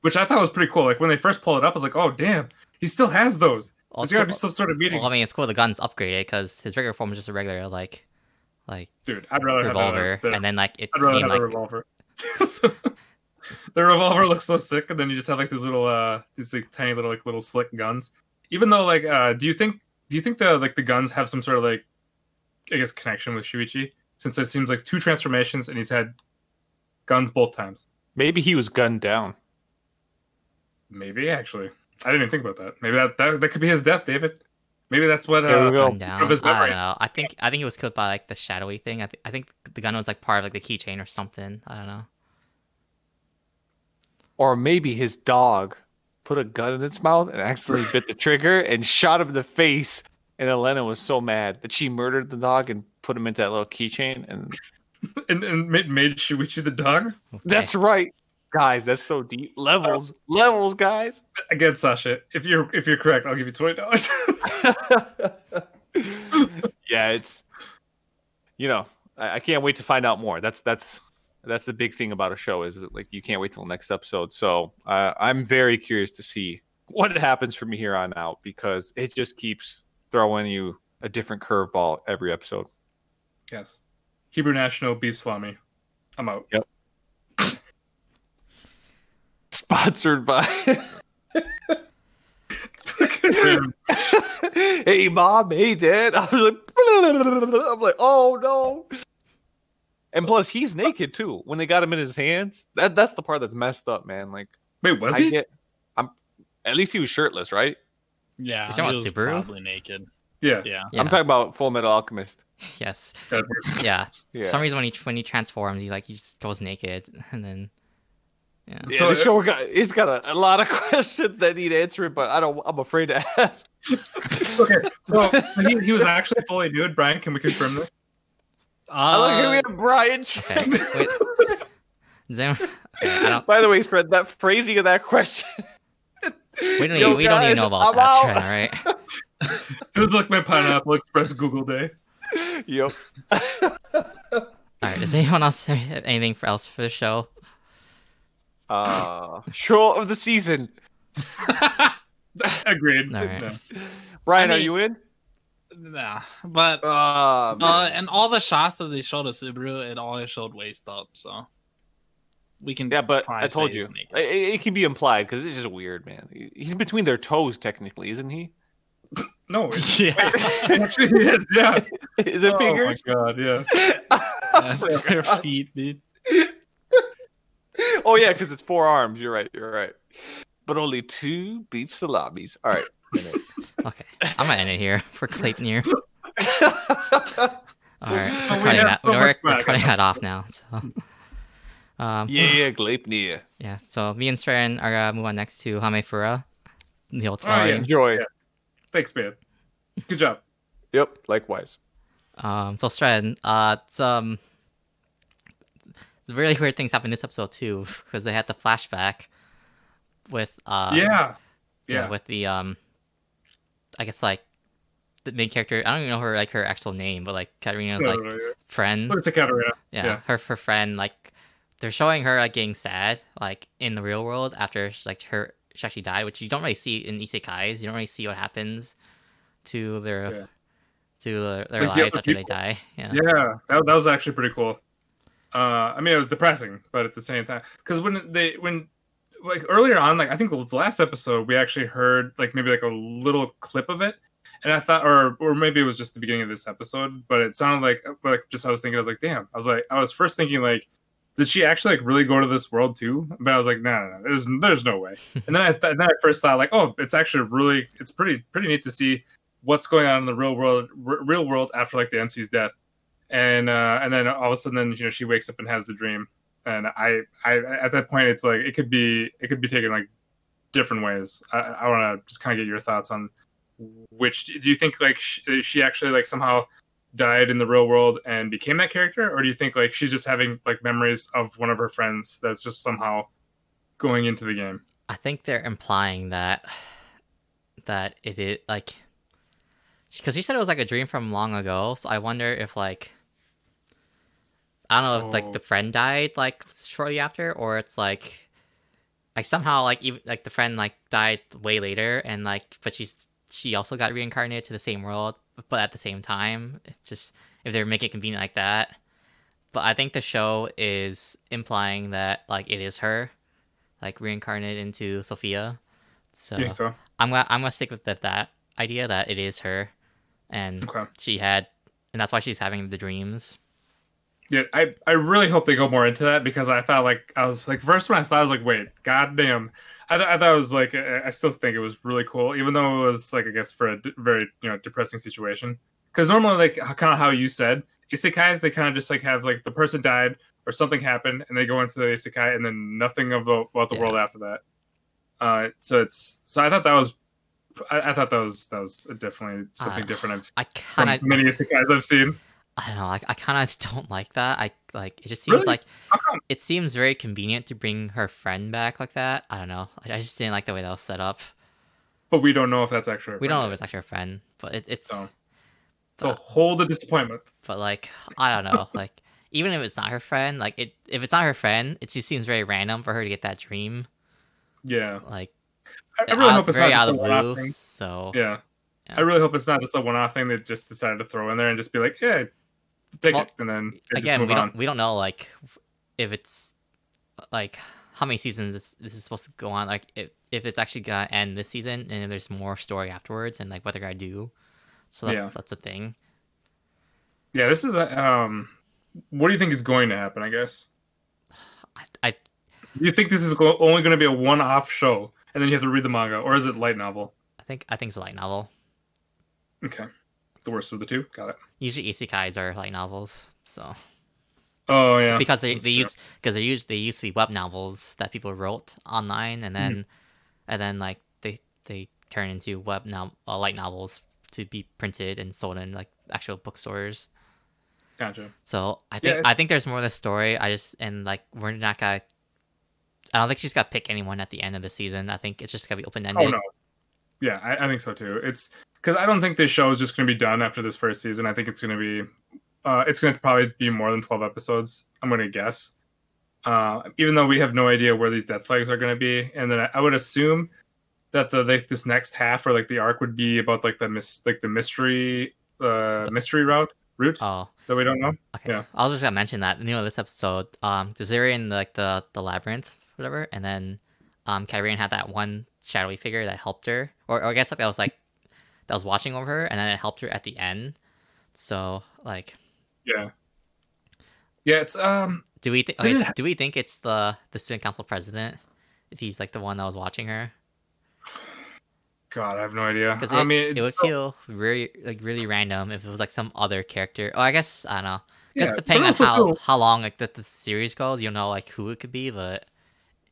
which I thought was pretty cool. Like when they first pulled it up, I was like, oh damn, he still has those. Well, There's it's gotta be some sort of meeting, well, I mean, it's cool the gun's upgraded because his regular form is just a regular like, like dude. I'd rather revolver, have a, the, and then like it I'd rather became have like a revolver. the revolver looks so sick, and then you just have like these little, uh, these like tiny little like little slick guns. Even though, like, uh, do you think, do you think the like the guns have some sort of like, I guess, connection with Shuichi? Since it seems like two transformations, and he's had guns both times. Maybe he was gunned down. Maybe actually, I didn't even think about that. Maybe that that, that could be his death, David. Maybe that's what. There we Uh, gun down. of his I don't know. I think I think he was killed by like the shadowy thing. I, th- I think the gun was like part of like the keychain or something. I don't know. Or maybe his dog put a gun in its mouth and accidentally bit the trigger and shot him in the face. And Elena was so mad that she murdered the dog and put him into that little keychain. And and, and made, made Shuichi the dog Okay. that's right, guys. That's so deep. Levels, levels, guys. again, Sasha. If you're if you're correct, I'll give you twenty dollars. yeah, it's you know I, I can't wait to find out more. That's that's That's the big thing about a show is like you can't wait till next episode. So uh, I'm very curious to see what happens from here on out because it just keeps throwing you a different curveball every episode. Yes. Hebrew National beef salami. I'm out. Sponsored by. hey mom, hey dad. I was like, I'm like, oh no. And plus, he's naked too. When they got him in his hands, that that's the part that's messed up, man. Like, Wait, was I he? get, I'm at least he was shirtless, right? Yeah, You're talking he about was Subaru? probably naked. yeah. Yeah. Yeah. I'm talking about Full Metal Alchemist. yes. Yeah. Yeah. For some reason when he when he transforms, he like he just goes naked and then yeah. yeah, so the show got it's got a, a lot of questions that need answering, but I don't. I'm afraid to ask. okay, so he, he was actually fully nude. Brian, can we confirm this? I look Uh, at me, Brian. Okay. Wait. Does anyone- okay, I By the way, Fred, that phrasing of that question. we don't Yo, even, we don't even guys, know about I'm that out. trend, right? It was like my Pineapple Express Google Day. Yep. All right. Does anyone else have anything for else for the show? Uh, show of the season. Agreed. All right. No. Brian, I are you in? Nah, but Uh, uh, and all the shots that they showed of Subaru, it always showed waist up. So we can. yeah, but I told you, it, it can be implied because it's just weird, man. He's between their toes, technically, isn't he? No, it yeah, actually is. Yeah. Is it Oh fingers? my god. Yeah. that's their feet, dude. oh yeah, because it's four arms. You're right. You're right. But only two beef salamis. All right. Okay. I'm gonna end it here for Clayton here. All right. Oh, We're cutting have that. so we're, we're cutting that off now. So. Um, yeah, Gleipnir. Yeah. So me and Sven are gonna move on next to Hamefura, the old Oh, yeah. Enjoy. Yeah. Thanks, man. Good job. Yep. Likewise. Um, so Stren, uh, it's, um, really weird things happen in this episode too, because they had the flashback with, uh, yeah. you know, Yeah. with the, um, I guess like the main character. I don't even know her like her actual name, but like Katarina's No, like no, yeah. friend. But it's a Katarina. Yeah, yeah. her her friend like they're showing her like getting sad like in the real world after like her she actually died, which you don't really see in isekais. You don't really see what happens to their Yeah. to their, their Like lives other after they die. Yeah. Yeah, that, that was actually pretty cool. Uh, I mean, it was depressing, but at the same time, because when they when like earlier on, like I think it was the last episode, we actually heard like maybe like a little clip of it, and I thought, or or maybe it was just the beginning of this episode, but it sounded like like just I was thinking, I was like, damn, I was like, I was first thinking like. Did she actually like really go to this world too? But I was like, no, no, no, there's there's no way. And then I th- then I first thought like, oh, it's actually really, it's pretty pretty neat to see what's going on in the real world, r- real world after like the MC's death and uh and then all of a sudden you know she wakes up and has the dream. And i i at that point it's like it could be it could be taken like different ways. I, I want to just kind of get your thoughts on which do you think like she, she actually like somehow died in the real world and became that character? Or do you think like she's just having like memories of one of her friends that's just somehow going into the game? I think they're implying that that it is like because she said it was like a dream from long ago. So I wonder if like I don't know if like Oh. the friend died like shortly after, or it's like like somehow like even like the friend like died way later, and like but she's she also got reincarnated to the same world, but at the same time, just if they're making it convenient like that. But I think the show is implying that like it is her, like reincarnated into Sophia. So so I'm gonna I'm gonna stick with that, that idea that it is her, and okay she had, and that's why she's having the dreams. Yeah, I, I really hope they go more into that because I thought like I was like first when I thought I was like wait goddamn I, th- I thought it was like I still think it was really cool even though it was like I guess for a d- very you know depressing situation because normally like kind of how you said isekais they kind of just like have like the person died or something happened and they go into the isekai and then nothing of the, about the Yeah. world after that uh so it's so I thought that was I, I thought that was that was definitely something different I've I kind of many isekais I've seen I don't know. Like I kind of don't like that. I like it. Just seems Really? like it seems very convenient to bring her friend back like that. I don't know. I I just didn't like the way that was set up. but we don't know if that's actually We don't know friend if it's actually her friend, but it, it's So- So hold the disappointment. but like I don't know. like even if it's not her friend, like it if it's not her friend, it just seems very random for her to get that dream. Yeah, Like I, I really out- hope it's not just a one-off thing. So Yeah. Yeah. I really hope it's not just a one-off thing they just decided to throw in there and just be like, "Yeah, take Well, it," and then again, move we on. don't we don't know like if it's like how many seasons this, this is supposed to go on. Like if if it's actually gonna end this season and if there's more story afterwards and like what they're gonna do. So that's Yeah. that's a thing. Yeah, this is a, um. What do you think is going to happen? I guess. I, I you think this is go- only going to be a one-off show, and then you have to read the manga, or is it light novel? I think I think it's a light novel. Okay, the worst of the two. Got it. Usually isekais are light novels. So Oh yeah, because they that's they true. used because they used they used to be web novels that people wrote online and Mm-hmm. then and then like they they turn into web now uh, light novels to be printed and sold in like actual bookstores. Gotcha. So I think it's- I think there's more to the story. I just and like we're not gonna. I don't think she's gonna pick anyone at the end of the season. I think it's just gonna be open ended. Oh no. Yeah, I, I think so too. It's because I don't think this show is just going to be done after this first season. I think it's going to be, uh, it's going to probably be more than twelve episodes. I'm going to guess. Uh, even though we have no idea where these death flags are going to be, and then I, I would assume that the this next half or like the arc would be about like the mis- like the mystery uh mystery route route Oh, that we don't know. okay. Yeah. I was just gonna mention that. You know, this episode, um, because they're in like the the labyrinth, whatever, and then, um, Kyrian had that one shadowy figure that helped her, or, or I guess that was like that was watching over her, and then it helped her at the end. So like, Yeah. Yeah, it's um do we think? Okay, do we think it's the the student council president? If he's like the one that was watching her. God, I have no idea. Because I it, mean, it would so- feel really like really random if it was like some other character. Oh, I guess I don't know. Just yeah, depending on how how long like the, the series goes, you'll know like who it could be. But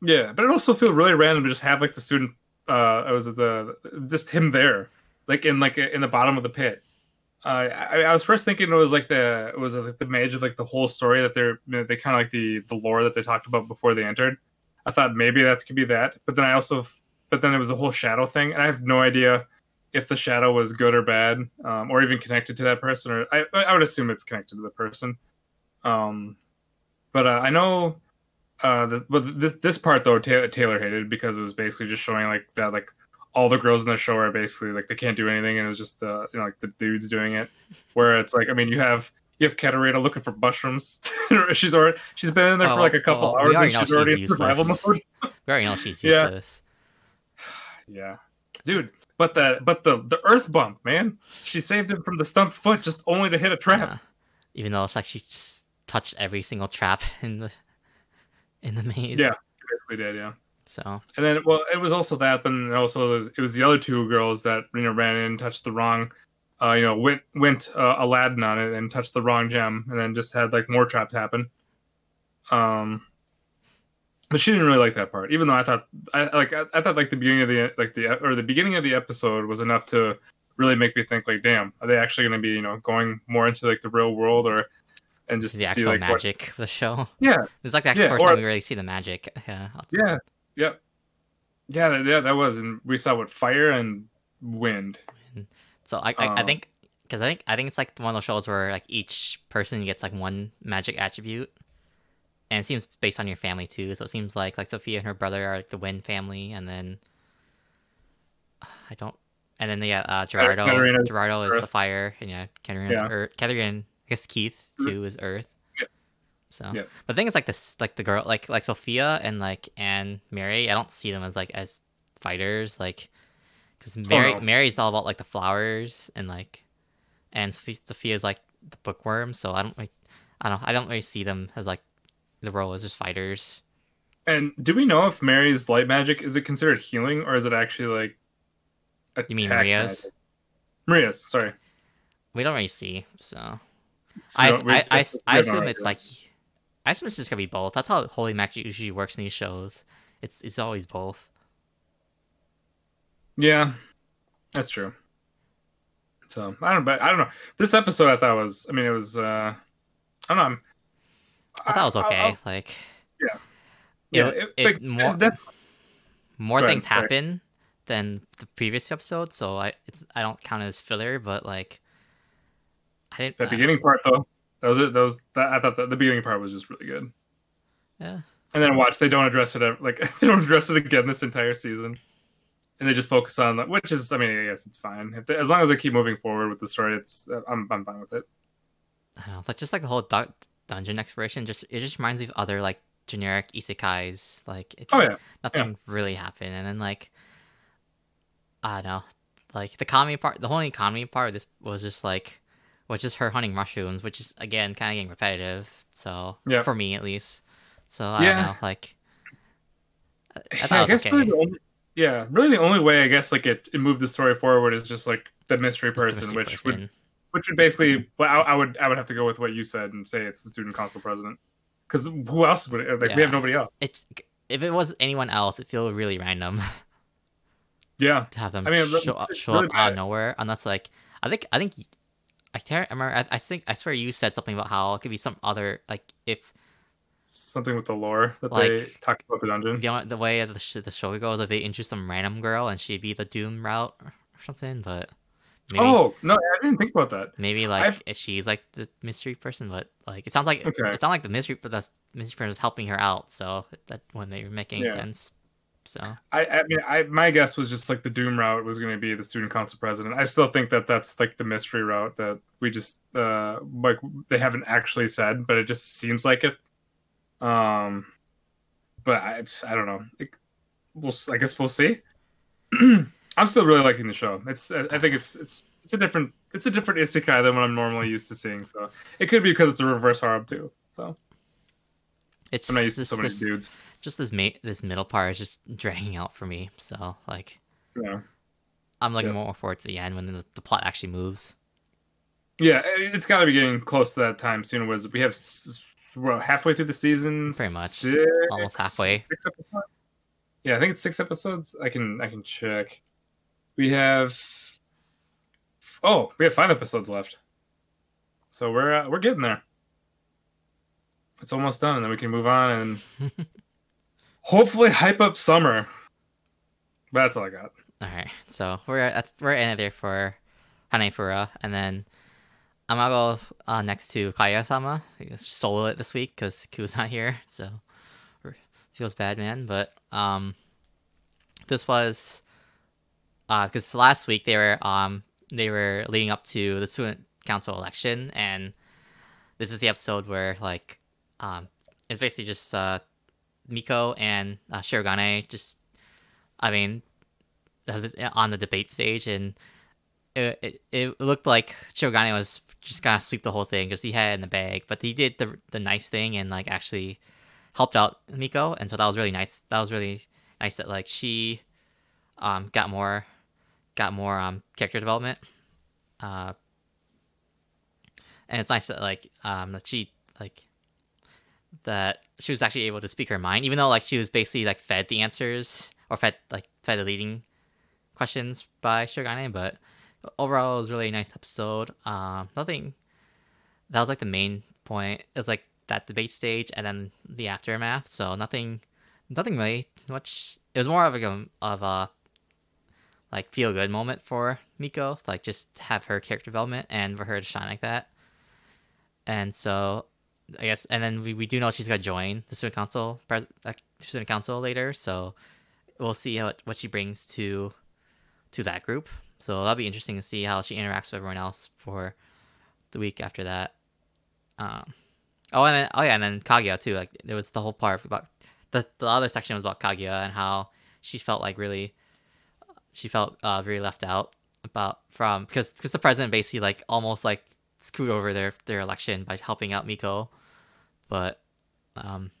Yeah, but it also feels really random to just have like the student. Uh, was it the just him there, like in like in the bottom of the pit. Uh, I, I was first thinking it was like the it was like the mage of like the whole story that they're you know, they kind of like the the lore that they talked about before they entered. I thought maybe that could be that, but then I also but then it was a whole shadow thing, and I have no idea if the shadow was good or bad, um, or even connected to that person. Or I I would assume it's connected to the person. Um, but uh, I know uh the, but this this part though taylor, taylor hated because it was basically just showing like that like all the girls in the show are basically like they can't do anything and it was just the you know like the dudes doing it. Where it's like i mean you have you have Katarina looking for mushrooms. She's already she's been in there Oh, for like a couple we hours and she's she's already in survival mode. Already know she's Yeah. useless. yeah yeah. Dude but the but the the earth bump man. She saved him from the stump foot just only to hit a trap. Yeah. Even though it's like she just touched every single trap in the in the maze. Yeah. we did yeah So And then, well, it was also that, but then also it was, it was the other two girls that you know ran in and touched the wrong, uh, you know, went went uh, Aladdin on it and touched the wrong gem, and then just had like more traps happen. Um, but she didn't really like that part, even though I thought, I like, I, I thought like the beginning of the like the or the beginning of the episode was enough to really make me think like, damn, are they actually going to be you know going more into like the real world or and just the see actual like what, magic of the show. yeah, It's like the actual Yeah, first or- time we really see the magic. Yeah. yeah, yep, yeah, that, yeah, that was, and we saw what fire and wind. So I I, I Um, think because I think I think it's like one of those shows where like each person gets like one magic attribute, and it seems based on your family too. So it seems like like Sophia and her brother are like the Wind family, and then I don't, and then yeah, uh, Gerardo Gerardo is the fire, and yeah, Katarina's Yeah. Earth. Katarina, I guess Keith Mhm. too is Earth. Yeah. So, Yeah. but the thing is like this, like the girl, like like Sophia and like and Mary. I don't see them as like as fighters, like because Mary Oh, no. Mary's all about like the flowers and like, and Sophia, Sophia's like the bookworm. So I don't like, I don't, I don't really see them as like the role as just fighters. And do we know if Mary's light magic is it considered healing or is it actually like? You mean Maria's? magic? Maria's, sorry. We don't really see. So So I, we- I, I, I we have no assume it's like, I assume it's just gonna be both. That's how holy magic usually works in these shows. It's it's always both. yeah, that's true. So I don't, but I don't know. This episode I thought was, I mean, it was, uh I don't know. I'm, I thought it was I- I- okay. I- like yeah. yeah, it, it, like, more that- more ahead, things sorry. happen than the previous episode, so I it's I don't count it as filler, but like I didn't. that uh, beginning part though, That was it. That was that. I thought that the beginning part was just really good. Yeah. And then watch they don't address it like they don't address it again this entire season, and they just focus on like, which is I mean I guess it's fine they, as long as they keep moving forward with the story. It's uh, I'm I'm fine with it. I don't know, like just like the whole du- dungeon exploration, just it just reminds me of other like generic isekais. Like it, Oh yeah, nothing really happened, and then like I don't know, like the comedy part, the whole economy part of this was just like was is her hunting mushrooms, which is again kind of getting repetitive. So Yeah. for me at least. So I Yeah. don't know, like uh, I, I Yeah, I guess okay. really the only, yeah, really the only way I guess like it, it moved the story forward is just like the mystery Just the person, mystery which would which would basically, well, I, I would I would have to go with what you said and say it's the student council president, because who else would it, like we have nobody else. It's if it was anyone else, it feels really random Yeah, to have them I mean, show, up, show really up out of bad. nowhere. Unless like I think I think I can't remember. I, I think I swear you said something about how it could be some other like if something with the lore that they Like- talked about the dungeon. the only- the way the, sh- the show goes, if they introduce some random girl and she'd be the Doom route or something, but maybe Oh no, I didn't think about that. maybe like I've- if she's like the mystery person, but like it sounds like Okay. it's not like the mystery, but the mystery person is helping her out, so that wouldn't make- make any Yeah. sense. So I, I mean, I my guess was just like the Doom route was going to be the student council president. I still think that that's like the mystery route that we just uh like they haven't actually said, but it just seems like it. Um, but I I don't know. It, we'll I guess we'll see. I'm still really liking the show. It's I I think it's it's it's a different it's a different isekai than what I'm normally used to seeing. So it could be because it's a reverse harem too. So it's I'm not used to so many this, dudes. Just this ma- this middle part is just dragging out for me. So like Yeah. I'm looking Yeah. more forward to the end when the, the plot actually moves. Yeah, it- it's got to be getting close to that time soon. Was we have s- well, halfway through the season? Pretty much. Six, Almost halfway. Six episodes. Yeah, I think it's six episodes. I can I can check. We have. Oh, we have five episodes left. So we're uh, we're getting there. It's almost done, and then we can move on and hopefully hype up summer. That's all I got. All right, so we're at we're in there for Hamefura, and then I'm gonna go uh, next to Kaguya-sama. Solo it this week because Khun's not here, so feels bad, man. But um, this was uh because last week they were um they were leading up to the student council election, and this is the episode where like um it's basically just uh Miko and uh, Shirogane just I mean on the debate stage, and it, it, it looked like Shirogane was just gonna sweep the whole thing because he had it in the bag. But he did the the nice thing and like actually helped out Miko, and so that was really nice. That was really nice that like she um got more got more um character development. Uh, and it's nice that like um that she like that she was actually able to speak her mind, even though like she was basically like fed the answers or fed like fed the leading questions by Shirogane, but overall it was a really nice episode. Um, nothing that was like the main point. It was like that debate stage and then the aftermath. So nothing, nothing really much. It was more of a of a like feel good moment for Miko, like just have her character development and for her to shine like that. And so, I guess, and then we, we do know she's gonna join the student council, pres- like, student council later. So we'll see what she brings to to that group. So that'll be interesting to see how she interacts with everyone else for the week after that. Um, oh, and then oh yeah, and then Kaguya too. Like there was the whole part about the the other section was about Kaguya and how she felt like really she felt uh, very left out about from because because the president basically like almost like screwed over their their election by helping out Miko, but um.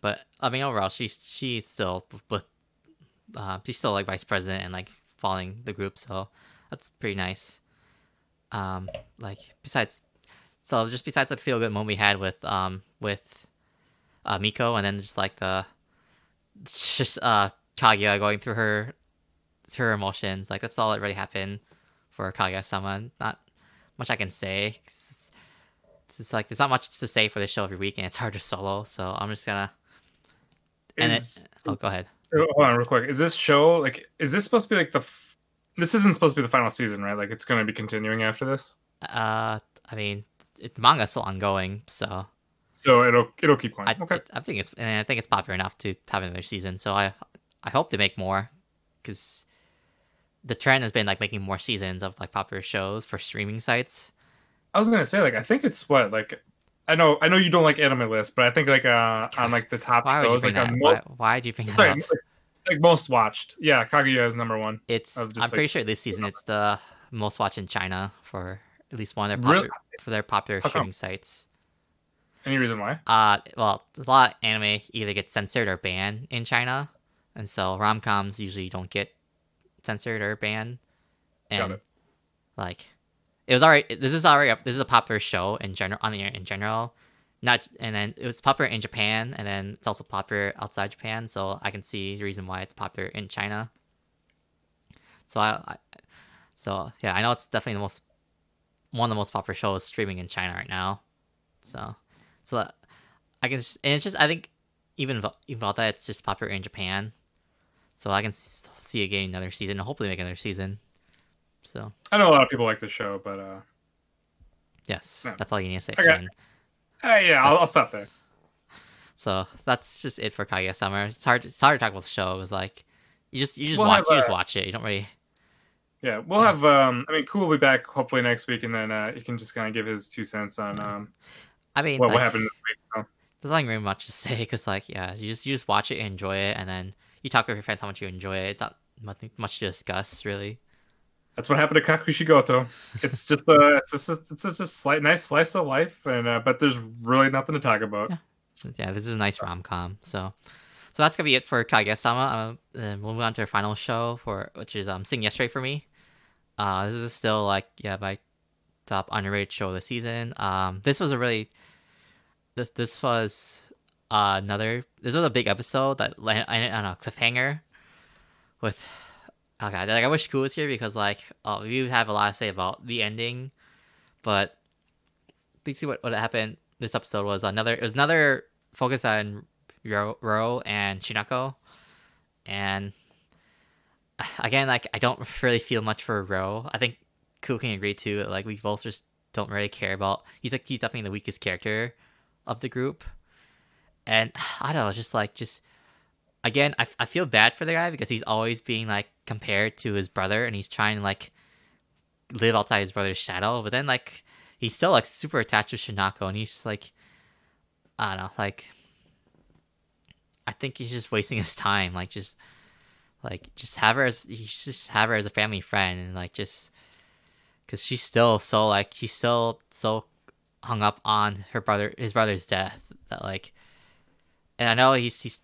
But I mean, overall, she's she's still with uh, she's still like vice president and like following the group, so that's pretty nice. Um, like besides, so just besides the feel good moment we had with um with uh, Miko, and then just like the just uh Kaguya going through her through her emotions, like that's all that really happened for Kaguya-sama. Not much I can say. It's, it's like there's not much to say for the show every week, and it's hard to solo. So I'm just gonna and Is- it. Oh, go ahead. Oh, Hold on, real quick. Is this show like? Is this supposed to be like the? F- this isn't supposed to be the final season, right? Like it's going to be continuing after this. Uh, I mean, it, the manga's still ongoing, so So it'll it'll keep going. I, okay. it- I think it's and I think it's popular enough to have another season. So I I hope they make more because the trend has been like making more seasons of like popular shows for streaming sites. I was gonna say like I think it's what like I know I know you don't like anime lists, but I think like uh on like the top Why shows like that? on Why, mo- why did you that sorry, like, like most watched. Yeah, Kaguya is number one. It's I'm was pretty like- sure this season it's the most watched in China for at least one of their Really? popular, for their popular How come? streaming sites. Any reason why? Uh, well, a lot of anime either get censored or banned in China, and so rom coms usually don't get censored or banned. And Got it. like, it was already this is already a, this is a popular show in general on the internet in general. Not and then it was popular in Japan, and then it's also popular outside Japan. So I can see the reason why it's popular in China. So I, I so yeah, I know it's definitely the most one of the most popular shows streaming in China right now. So so that I can, and it's just I think even even without that, it's just popular in Japan. So I can see it getting another season, and hopefully make another season. So I know a lot of people like the show, but uh, yes, Yeah. that's all you need to say. Okay. Hey, yeah, I'll, I'll stop there. So that's just it for Kaguya-sama. It's hard. It's hard to talk about the show. It was like you just you just We'll watch have, you just uh, watch it. You don't really. Yeah, we'll have. Um, I mean, Khun will be back hopefully next week, and then uh, he can just kind of give his two cents on um I mean, what like, what happened this week. So. there's nothing really much to say because like yeah, you just you just watch it and enjoy it, and then you talk with your friends how much you enjoy it. It's not much to discuss really. That's what happened to Kakushigoto. It's just a, it's just, it's just a slight, nice slice of life, and uh, but there's really nothing to talk about. Yeah. yeah, this is a nice rom com. So, so that's gonna be it for Kaguya-sama. Uh, then we'll move on to our final show for which is um Sing Yesterday for me. Uh, this is still like yeah my top underrated show of the season. Um, this was a really this this was uh, another this was a big episode that landed on a cliffhanger with. Okay, like I wish Khun was here because like uh, we would have a lot to say about the ending, but basically what, what happened this episode was another it was another focus on Ro, Ro and Shinako, and again like I don't really feel much for Ro. I think Khun can agree too. Like we both just don't really care about. He's like he's definitely the weakest character of the group, and I don't know, just like just again I, I feel bad for the guy because he's always being like compared to his brother, and he's trying to like live outside his brother's shadow, but then like he's still like super attached to Shinako, and he's just like, I don't know, like I think he's just wasting his time. Like just like just have her as should just have her as a family friend, and like just because she's still so like she's still so hung up on her brother his brother's death that like, and I know he's he's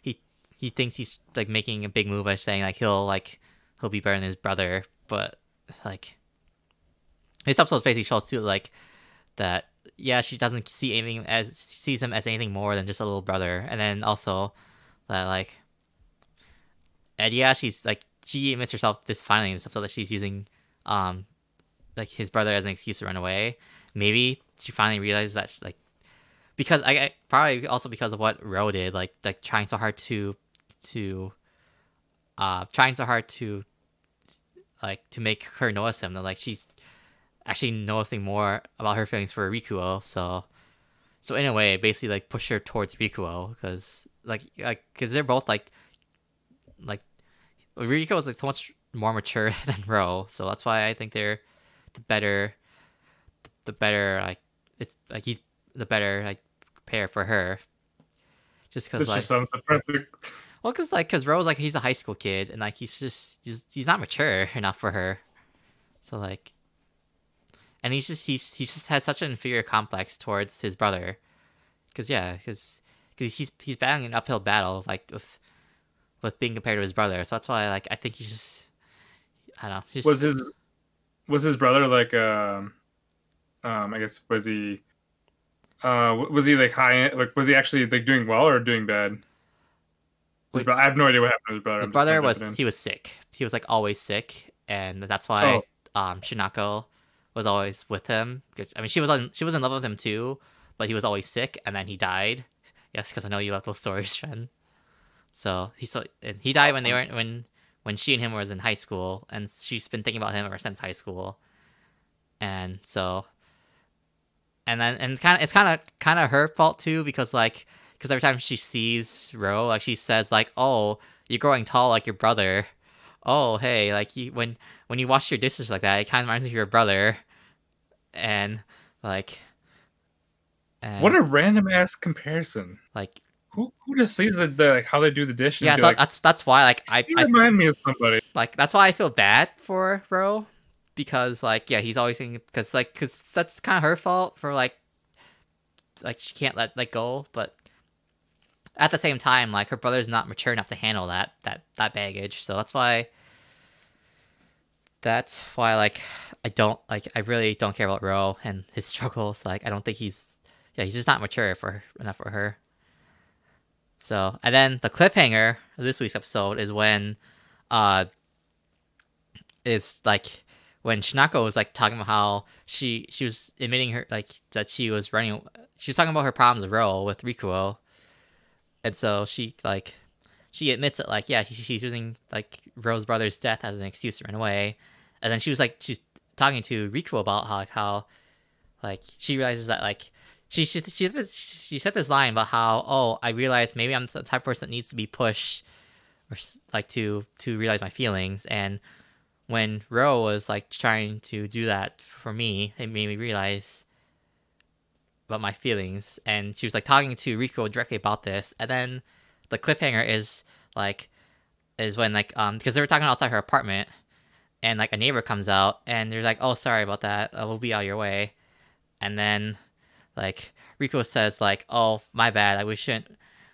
he he thinks he's like making a big move by saying like he'll like he'll be better than his brother, but like this episode basically shows too like that yeah she doesn't see anything as sees him as anything more than just a little brother. And then also that like and yeah she's like she admits herself this finally in this episode that she's using um like his brother as an excuse to run away. Maybe she finally realizes that she, like because I, I probably also because of what Ro did like like trying so hard to to uh trying so hard to like to make her notice him that like she's actually noticing more about her feelings for Rikuo. So, so in a way, basically like push her towards Rikuo because like like because they're both like like Rikuo is like so much more mature than Ro. So that's why I think they're the better the better like it's like he's the better like pair for her. Just because like just sounds depressing. well, cause like, cause Rose like he's a high school kid, and like he's just he's, he's not mature enough for her. So like, and he's just he's he just has such an inferior complex towards his brother, cause yeah, cause cause he's he's battling an uphill battle like with with being compared to his brother. So that's why like I think he's just I don't know. Just, Was his was his brother like um um I guess was he uh was he like high like was he actually like doing well or doing bad? Wait. bro- I have no idea what happened to his brother. the I'm brother was fit it in. he was sick. He was like always sick, and that's why Oh. um Shinako was always with him because I mean she was on she was in love with him too, but he was always sick, and then he died. Yes, because I know you love those stories, Shen. So he so and he died when they weren't when when she and him was in high school, and she's been thinking about him ever since high school. And so, and then and kind of it's kind of kind of her fault too because like because every time she sees Ro, like she says like, "Oh, you're growing tall like your brother." Oh, hey, like you when when you wash your dishes like that, it kind of reminds me of your brother, and like. And, What a random ass comparison. like Who who just sees the, the like how they do the dish? and yeah, so like, that's that's why like I, I remind me of somebody. like that's why I feel bad for Ro because like yeah he's always saying because like because that's kind of her fault for like like she can't let like go but at the same time like her brother's not mature enough to handle that that that baggage. So that's why that's why like I don't like I really don't care about Ro and his struggles. Like I don't think he's yeah he's just not mature for enough for her. So and then the cliffhanger of this week's episode is when uh is like when Shinako was like talking about how she she was admitting her like that she was running she was talking about her problems with Ro with Rikuo. And so she like she admits it like yeah, she, she's using like Ro's brother's death as an excuse to run away. And then she was like she's talking to Rikuo about how how like she realizes that like she she she, she said this line about how oh I realized maybe I'm the type of person that needs to be pushed or like to to realize my feelings and when Ro was like trying to do that for me, it made me realize about my feelings. And she was like talking to Rikuo directly about this. And then the cliffhanger is like, is when like, um, because they were talking outside her apartment and like a neighbor comes out and they're like, oh, sorry about that. Uh, we'll be out of your way. And then like Rikuo says like, oh, my bad. Like we shouldn't,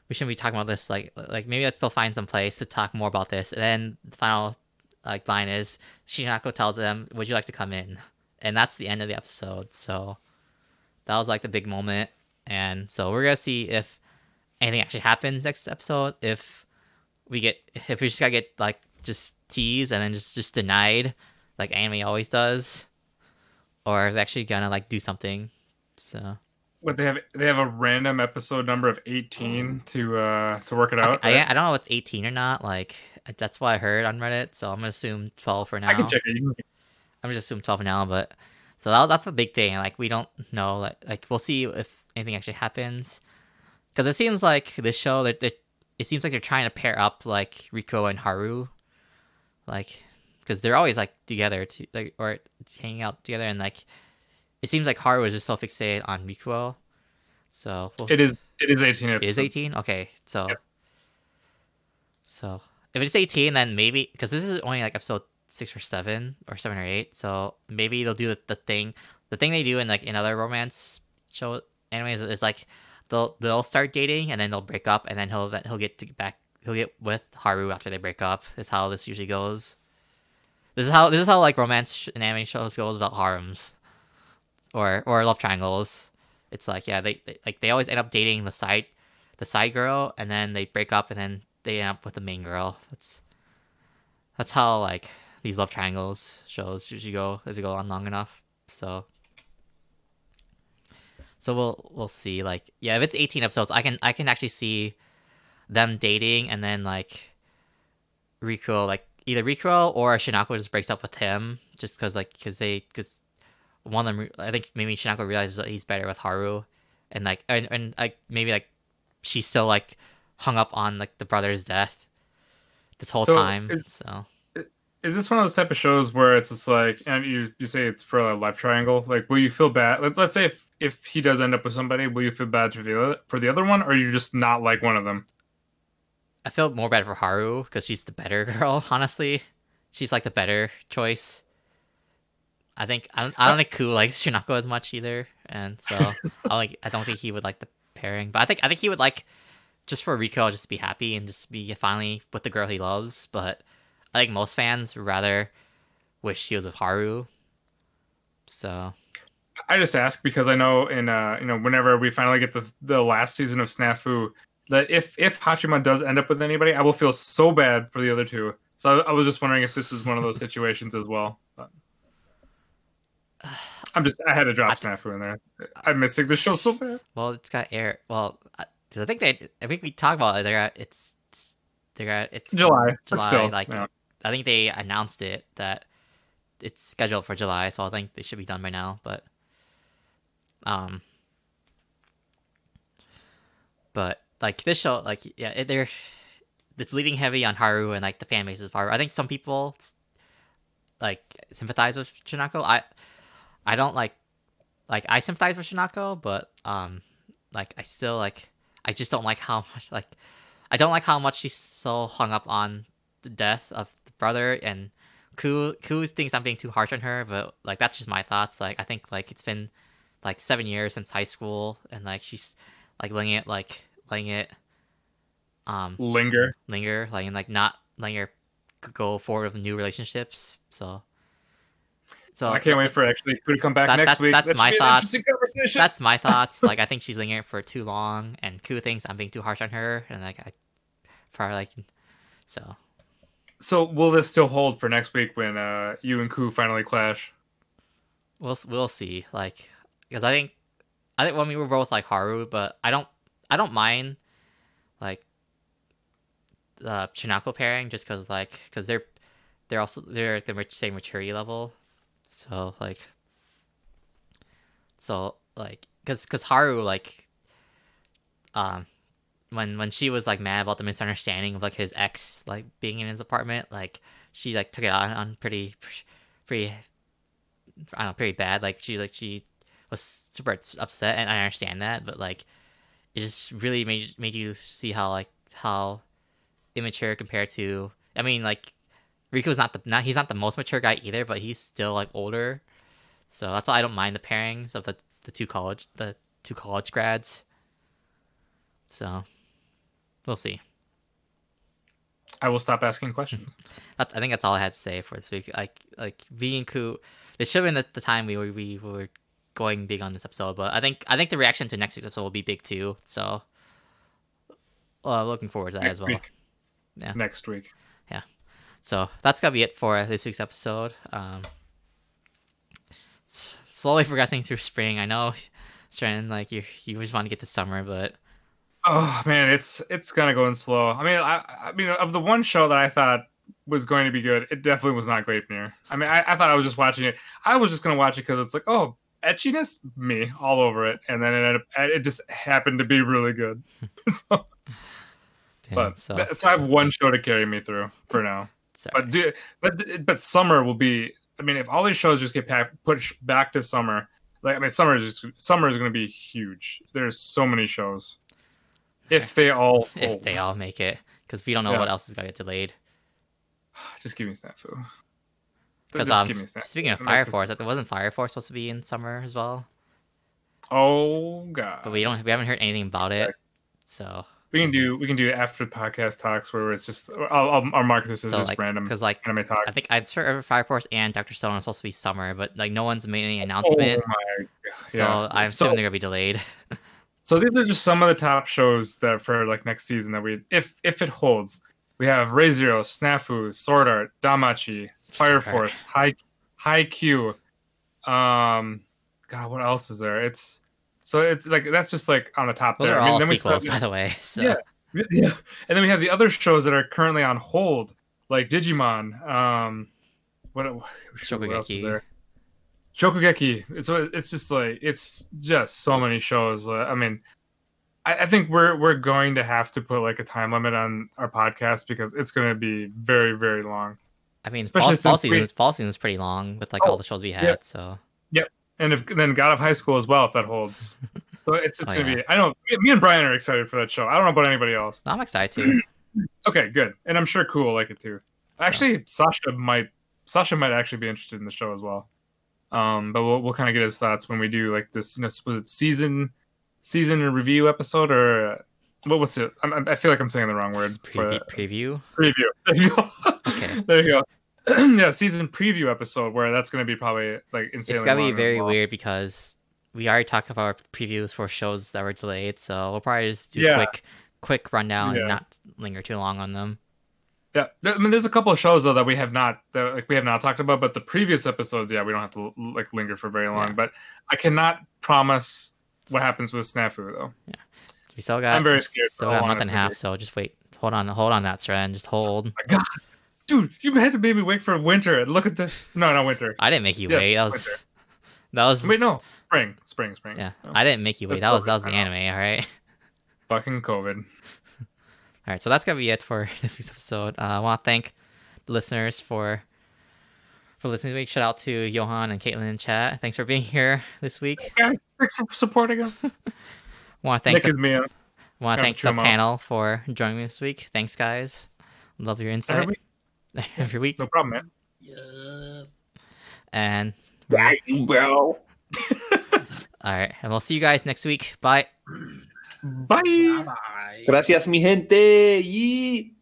we shouldn't be talking about this. Like, like maybe let's still find some place to talk more about this. And then the final like line is Shinako tells them, "Would you like to come in?" And that's the end of the episode. So that was like the big moment, and so we're gonna see if anything actually happens next episode. If we get, if we just gotta get like just teased and then just just denied, like anime always does, or is actually gonna like do something. So What they have they have a random episode number of eighteen to uh to work it out. I, right? I, I don't know if it's eighteen or not. Like that's what I heard on Reddit. So I'm gonna assume twelve for now. I can check it. I'm just assuming 12 now, but so that, that's the big thing. Like we don't know, like, like we'll see if anything actually happens, because it seems like this show that it seems like they're trying to pair up like Rikuo and Haru, like because they're always like together to like or hanging out together, and like it seems like Haru is just so fixated on Rikuo, so we'll, It is it is eighteen It is 18? Okay, so Yep. so if it's 18, then maybe because this is only like episode six or seven or seven or eight, so maybe they'll do the, the thing the thing they do in like in other romance show anyways is, like they'll they'll start dating and then they'll break up and then he'll he'll get to back he'll get with Haru after they break up. Is how this usually goes. This is how this is how like romance and anime shows goes about harems, or or love triangles. It's like yeah they, they like they always end up dating the side the side girl and then they break up and then they end up with the main girl. That's that's how like these love triangles shows usually go if they go on long enough. So so we'll we'll see. Like yeah, if it's eighteen episodes, I can I can actually see them dating and then like Rikuo like either Rikuo or Shinako just breaks up with him just because like because they because one of them I think maybe Shinako realizes that he's better with Haru and like and, and like maybe like she's still like hung up on like the brother's death this whole So, time. is- so Is this one of those type of shows where it's just like and you you say it's for a love triangle? Like, will you feel bad? Let, let's say if if he does end up with somebody, will you feel bad for the other, for the other one, or you just not like one of them? I feel more bad for Haru because she's the better girl. Honestly, she's like the better choice. I think I don't, I don't uh, think Khun likes Shinako as much either, and so I like I don't think he would like the pairing. But I think I think he would like just for Rikuo just to be happy and just be finally with the girl he loves. But I think most fans rather wish she was with Haru. So I just ask because I know in uh you know whenever we finally get the the last season of Snafu that if if Hachiman does end up with anybody, I will feel so bad for the other two. So I, I was just wondering if this is one of those situations as well. But I'm just I had to drop I- Snafu in there. I'm missing the show so bad. well, it's got air. Well, because I think they I think we talked about it. They're at it's they're at it's July, July, still, like yeah. I think they announced it that it's scheduled for July, so I think they should be done by now. But Um, but like this show, like yeah, it, they're it's leading heavy on Haru and like the fan bases of Haru. I think some people like sympathize with Shinako. I I don't like like I sympathize with Shinako, but um like I still like I just don't like how much like I don't like how much she's so hung up on the death of the brother and Ku Ku thinks I'm being too harsh on her, but like that's just my thoughts. Like I think like it's been like seven years since high school and like she's like letting it like letting it um Linger. linger like and like not letting her go forward with new relationships. So so I can't wait for actually Ku to come back That- next week. that's That my thoughts. that's my thoughts. Like I think she's lingering for too long, and Ku thinks I'm being too harsh on her, and like I probably like so. So will this still hold for next week when uh, you and Ku finally clash? We'll we'll see. Like because I think I think when we were both like Haru, but I don't I don't mind like the Shinako pairing just because like because they're they're also they're at the same maturity level, so like so like because because Haru like um when when she was like mad about the misunderstanding of like his ex like being in his apartment like she like took it on on pretty pretty I don't know pretty bad. Like she like she was super upset and I understand that but like it just really made made you see how like how immature compared to I mean like Rikuo's not the not he's not the most mature guy either but he's still like older so that's why I don't mind the pairings of the the two college the two college grads so we'll see I will stop asking questions. that's, I think that's all I had to say for this week. Like like V and Ku, this should have been the, the time we were we were going big on this episode, but I think I think the reaction to next week's episode will be big too. So, uh, looking forward to that next as well. week. Yeah. Next week. So that's gonna be it for this week's episode. Um, slowly progressing through spring. I know, Stren, like you you just want to get to summer, but Oh man, it's it's kind of going slow. I mean, I, I mean, of the one show that I thought was going to be good, it definitely was not Gleipnir. I mean, I, I thought I was just watching it. I was just going to watch it because it's like, oh, etchiness, me all over it, and then it it just happened to be really good. so, damn, but so, so I have one show to carry me through for now. Sorry. But do but but summer will be. I mean, if all these shows just get packed, pushed back to summer, like I mean, summer is just summer is going to be huge. There's so many shows. If they all if they all make it, because we don't know Yeah. what else is gonna get delayed. just give me snafu. Because Just um, give me s- Snafu. speaking of Fire Force, like, wasn't Fire Force supposed to be in summer as well? Oh god. But we don't, we haven't heard anything about it. So, we can do we can do after podcast talks where it's just I'll I'll, I'll mark this as so just like, random because like anime talk. I think I'm sure Fire Force and Doctor Stone are supposed to be summer, but like no one's made any announcement. Oh announcement. my god. so yeah. I'm so, assuming they're gonna be delayed. so these are just some of the top shows that for like next season that we if if it holds. We have Re:Zero, Snafu, Sword Art, DanMachi, Fire Force, High Haikyu. Um God, what else is there? It's so it's like that's just like on the top Those there. are I mean, all then we sequels, still- by the way. So Yeah. Yeah, and then we have the other shows that are currently on hold, like Digimon. Um, what, what else is there? Shokugeki. It's it's just like it's just so many shows. Uh, I mean, I, I think we're we're going to have to put like a time limit on our podcast because it's going to be very very long. I mean, especially fall, fall we- season, fall season is pretty long with like Oh, all the shows we had. yeah. So And if then God of High School as well, if that holds. So it's just Oh, going to yeah. be. I know me- and Brian are excited for that show. I don't know about anybody else. I'm excited too. Okay, good. And I'm sure Cool will like it too. Actually, Sasha might Sasha might actually be interested in the show as well. Um, but we'll we'll kind of get his thoughts when we do like this. You know, was it season season review episode or uh, what was it? I'm, I'm- feel like I'm saying the wrong word for Preview, preview. preview. There you go. Okay. there you go. yeah, season preview episode where that's going to be probably like insanely. It's gonna be very well. weird because we already talked about our previews for shows that were delayed, so we'll probably just do Yeah. quick quick rundown Yeah. and not linger too long on them. Yeah, I mean, there's a couple of shows though that we have not that like we have not talked about, but the previous episodes, yeah, we don't have to like linger for very long. Yeah. But I cannot promise what happens with Snafu though. Yeah, we still got I'm very scared Still got a month and a half, so just wait. Hold on, hold on, that Sren. Just hold. Oh my God, dude, you had to maybe wait for winter and look at this. No, not winter. I didn't make you Yeah, wait. That was winter. that was Wait, no, spring, spring, spring. Yeah, Oh, I didn't make you wait. That's That was that was the anime. All right. fucking COVID. All right, so that's gonna be it for this week's episode. Uh, I want to thank the listeners for for listening this week. Shout out to Johan and Caitlin in chat. Thanks for being here this week. Guys, thanks for supporting us. Want to thank Nick the, me. want to thank the the 'em out. panel for joining me this week. Thanks, guys. Love your insight Every every week. No problem, man. Yeah. And right, you bro. all right, and we'll see you guys next week. Bye. Bye. Bye. Gracias, mi gente. Yee.